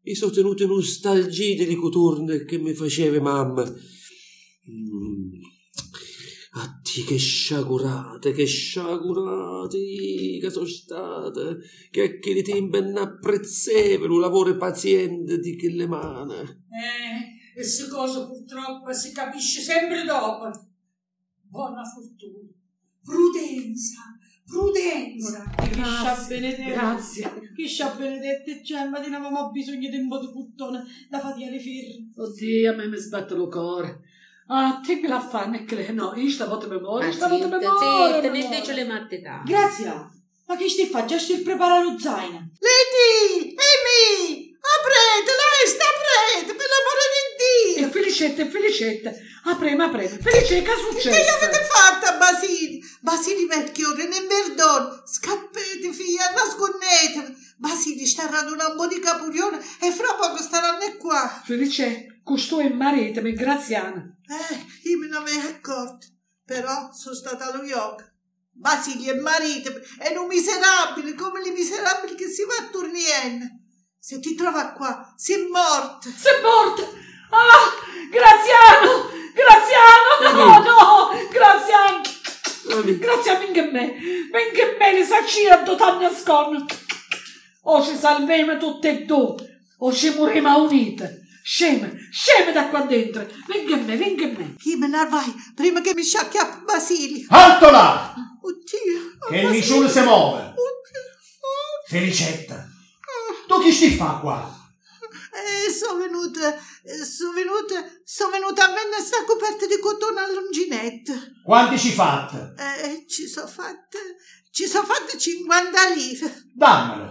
io sono tenuto nostalgia delle coturne che mi faceva mamma. Mm. Oddio, che sciagurate, che sciagurate che sono state, che a quei tempi non apprezzevano il lavoro paziente di quelle mani. Eh, queste cose purtroppo si capisce sempre dopo. Buona fortuna. Prudenza, prudenza. Chiscia benedetta. grazie. Chiscia benedetta e Gemma, di non avevamo bisogno di un po' di puttone da fare le ferri. Oddio, a me mi sbatte il cuore. Ah, te me la fanno che. No, io stavolta mi Ma stavolta mi zitta, mi ne dice le matte tante. Grazie. Ma che stai fa? Già stai preparando lo zaino. Lady, Amy, aprete, lei sta aprete, per l'amore di E Dio. Felicetta, e Felicetta. Aprema, aprema. Felice, che è Che gli successo? avete fatto a Basili? Basili Melchiorre, ne perdon. Scappete, figlia, nascondetevi. Basili sta radunando un po' di capurione e fra poco staranno qua. Felice, questo è marito, mi Graziano. Eh, io me ne avevo accorto. Però sono stata allo yoga. Basili è marito, è un miserabile, come i miserabili che si va a Tournienne. Se ti trova qua, sei morta. Sei morto! Ah, Graziano! Graziano! No, no! Graziano! Graziano, minchia me! Minchia me, le saccia a tanto scorno! O ci salviamo tutte e due, o ci moriamo unite. Scema, scema da qua dentro. Venga a me, venga a me. Chi me ne vai prima che mi sciacchia Basilio. Alto là! Oddio. Che il niciuno si muove. Oddio. Felicetta, tu chi sti fa qua? Eh, sono venuta, eh, sono venuta, sono venuta a vendere sta coperta di cotone all'unginetto. Quanti ci fatte? Eh, ci sono fatte, ci sono fatte 50 lire. Dammelo.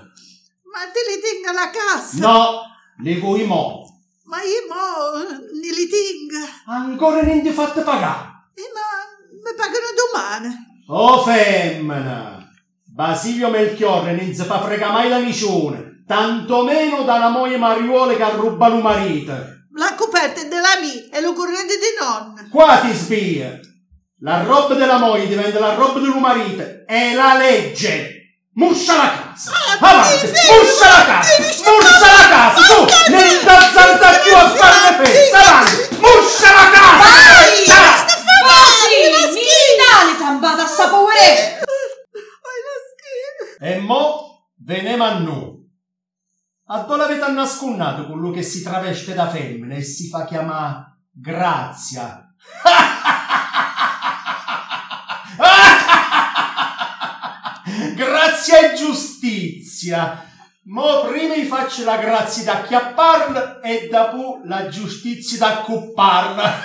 Ma te li tengo alla casa. No, li vuoi mo. Ma io mo ne li tengo. Ancora non ti fatte pagare. E ma mi pagano domani. Oh femmina! Basilio Melchiorre non si fa frega mai da nicione, tantomeno dalla moglie Mariuole che ruba il marito. La coperta è della mia e lo corrente di nonna. Qua ti spia! La roba della moglie diventa la roba del marito. È la legge! Muscia la casa! Avanti! Muscia la casa! Muscia la casa! Tu! Non t'azzarda più a fare le feste! Avanti! Muscia la casa! Vai! Ah! Mi dai zambata a sta poveretta! E mo venemo a noi. A dove l'avete nascondato quello che si traveste da femmina e si fa chiamare Grazia? <laughs> Grazia e giustizia. Mo prima vi faccio la grazia da chiapparla e dopo la giustizia da accupparla. <laughs>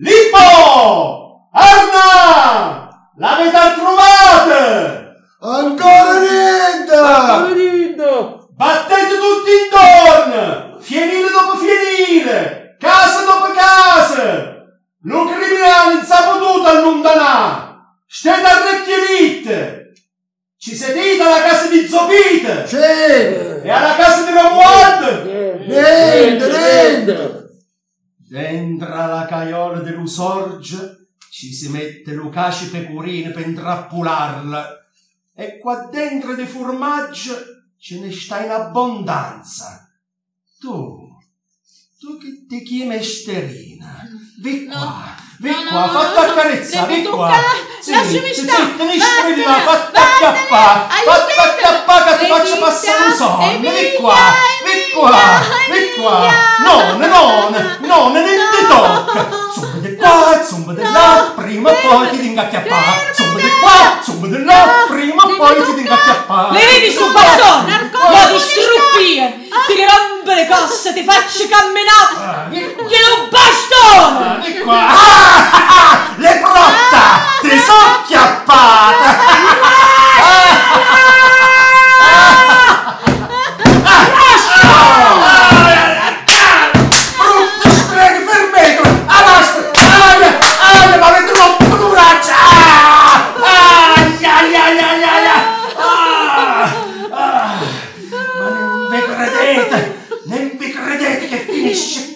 Lippo! Arna! L'avete trovata! Ancora Lucaci pecorine per intrappolarla e qua dentro di formaggio ce ne sta in abbondanza. Tu, tu che ti chiami Esterina, vi qua, vi no, qua, no, fatta no, accarezza, devi vi qua. toccare, lasciami sì, stare, sì, te ne vattene, fatta vattene, acchiappare, fatta aiutami, acchiappare che ti faccio passare un sonno, vi qua, vi qua, vi qua. Non, non, non, non ti tocca. Zumba di qua, zumba di là, prima o poi ti dinga acchiappare. Zumba di qua, zumba di là, prima o poi ti dinga acchiappare. Le vedi sto bastone? Lo ti struppie! Ti rompe le cose, ti faccio camminare! Ah. Glielo bastone! Ah, Di qua! Ah, le protta! Ti so chiappata!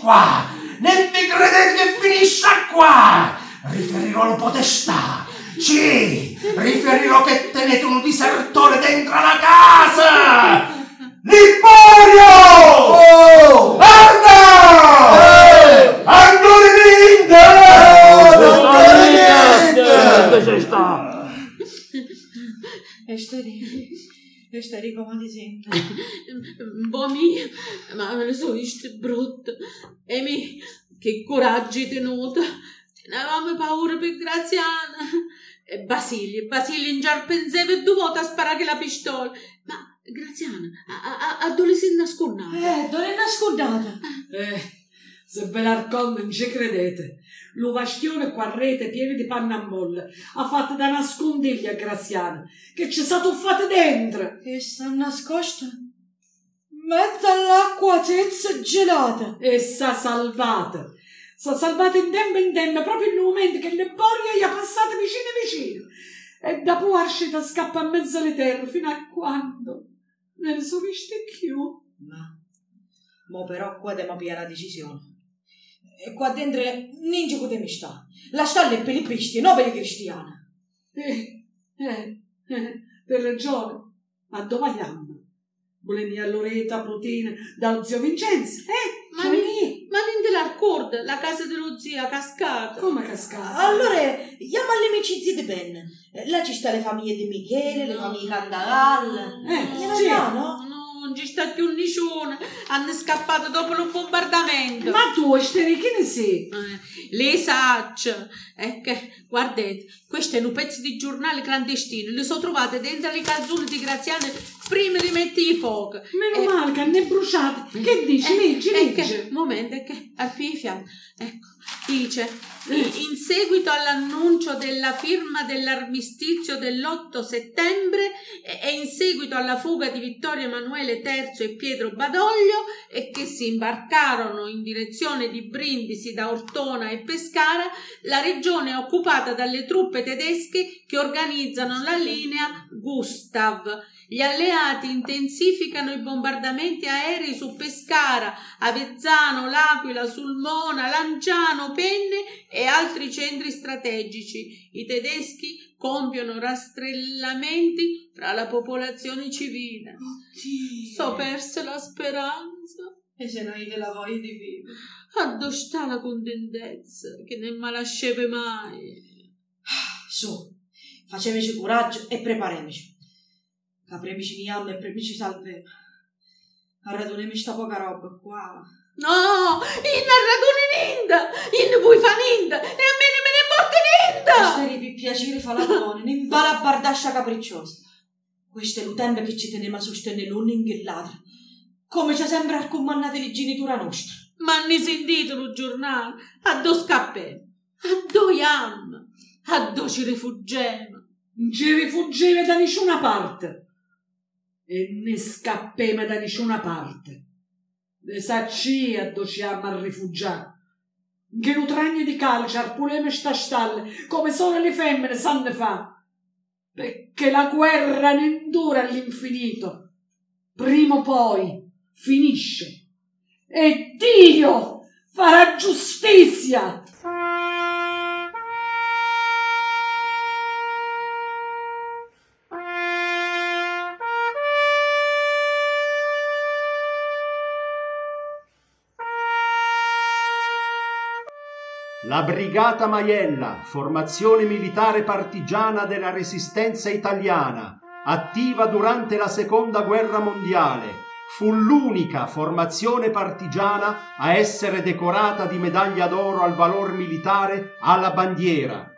Qua! Non vi credete che finisce qua! Riferirò la potestà! Sì! Riferirò che tenete un disertore dentro la casa! Liborio! Oh! Anna! Eh! Ancora niente! Oh, ancora niente! sei sta? Esteri, Esteri, come ti senti? Bomi, ma me ne sono viste brutte. E mi, che coraggio hai tenuto. Ne avevamo paura per Graziana. E Basilio, Basilio in già pensava due volte a sparare la pistola. Ma Graziana, a, a, a dove si è nascondata? Eh, dove è nascondata? Eh, se ve la racconto non ci credete. L'uvastione qua a rete piena di panna a molle ha fatto da nascondiglia a Graziana, che ci sa tuffata dentro. E sta nascosta? Mezzo all'acqua zezza gelata. E s'ha salvata. S'ha salvata in tempo in tempo, proprio nel momento che le borie gli ha passato vicino vicino. E dopo è uscita a scappare a mezzo alle terre, fino a quando ne sono viste più. Ma, mo però qua devo pigliare la decisione. E qua dentro ninja che mi sta. La stalla è per le bestie, non per i cristiani. Eh, eh, eh, per ragione. Ma dove andiamo? Volemi a Loreta, Protina, da zio Vincenzo? Eh, Ma, ma mi, ma non te la casa dello zio a cascata? come cascata? Allora, chiama alle amicizie di Ben. Eh, Là ci sta le famiglie di Michele, le famiglie Candagal. Eh, Gliela sì. no? No, non ci sta più nessuno. Hanno scappato dopo il bombardamento. Ma tu, Esteri, che ne sei? Eh, le sacce. È che, guardate, questo è un pezzo di giornale clandestino. Le sono trovate dentro le calzone di Graziano prima di mettere i fuoco. Meno Eh, male che ne bruciate. Che dici? eh, Leggi, è leggi. momento, è che al piede fianco. Ecco, dice, in, seguito all'annuncio della firma dell'armistizio dell'8 settembre e, in seguito alla fuga di Vittorio Emanuele III e Pietro Badoglio e che si imbarcarono in direzione di Brindisi da Ortona e Pescara, la regione è occupata dalle truppe tedesche che organizzano la linea Gustav. Gli alleati intensificano i bombardamenti aerei su Pescara, Avezzano, L'Aquila, Sulmona, Lanciano, Penne e altri centri strategici. I tedeschi compiono rastrellamenti fra la popolazione civile. So perse la speranza. E se noi della voglia di vivere. A dove sta la contentezza che ne malasceve mai? Su, facemici coraggio e preparemici. Capremici niam e premici salvemo. Arradunemi sta poca roba qua. No, in raduni ninda, in voi fa ninda, e a me ne me ne morte ninda. Questa per piacere fa la buona, non va la bardascia capricciosa. Questo è il tempo che ci teniamo a sostenere l'uno in l'altro. Come ci sembra al comandante di genitura nostra. Ma ne sentite lo giornale? A dove scappiamo? A dove iamo? A dove ci rifugiamo? Non ci rifuggeva da nessuna parte. E ne scappema da nessuna parte. Le sacci a dove ci a rifugiare. Che nutragni di calcio, arpuleme sta stalle, come solo le femmine sanno fa. Perché la guerra non dura all'infinito. Prima o poi finisce. E Dio farà giustizia. La Brigata Maiella, formazione militare partigiana della Resistenza italiana, attiva durante la Seconda Guerra Mondiale, fu l'unica formazione partigiana a essere decorata di medaglia d'oro al valor militare alla bandiera.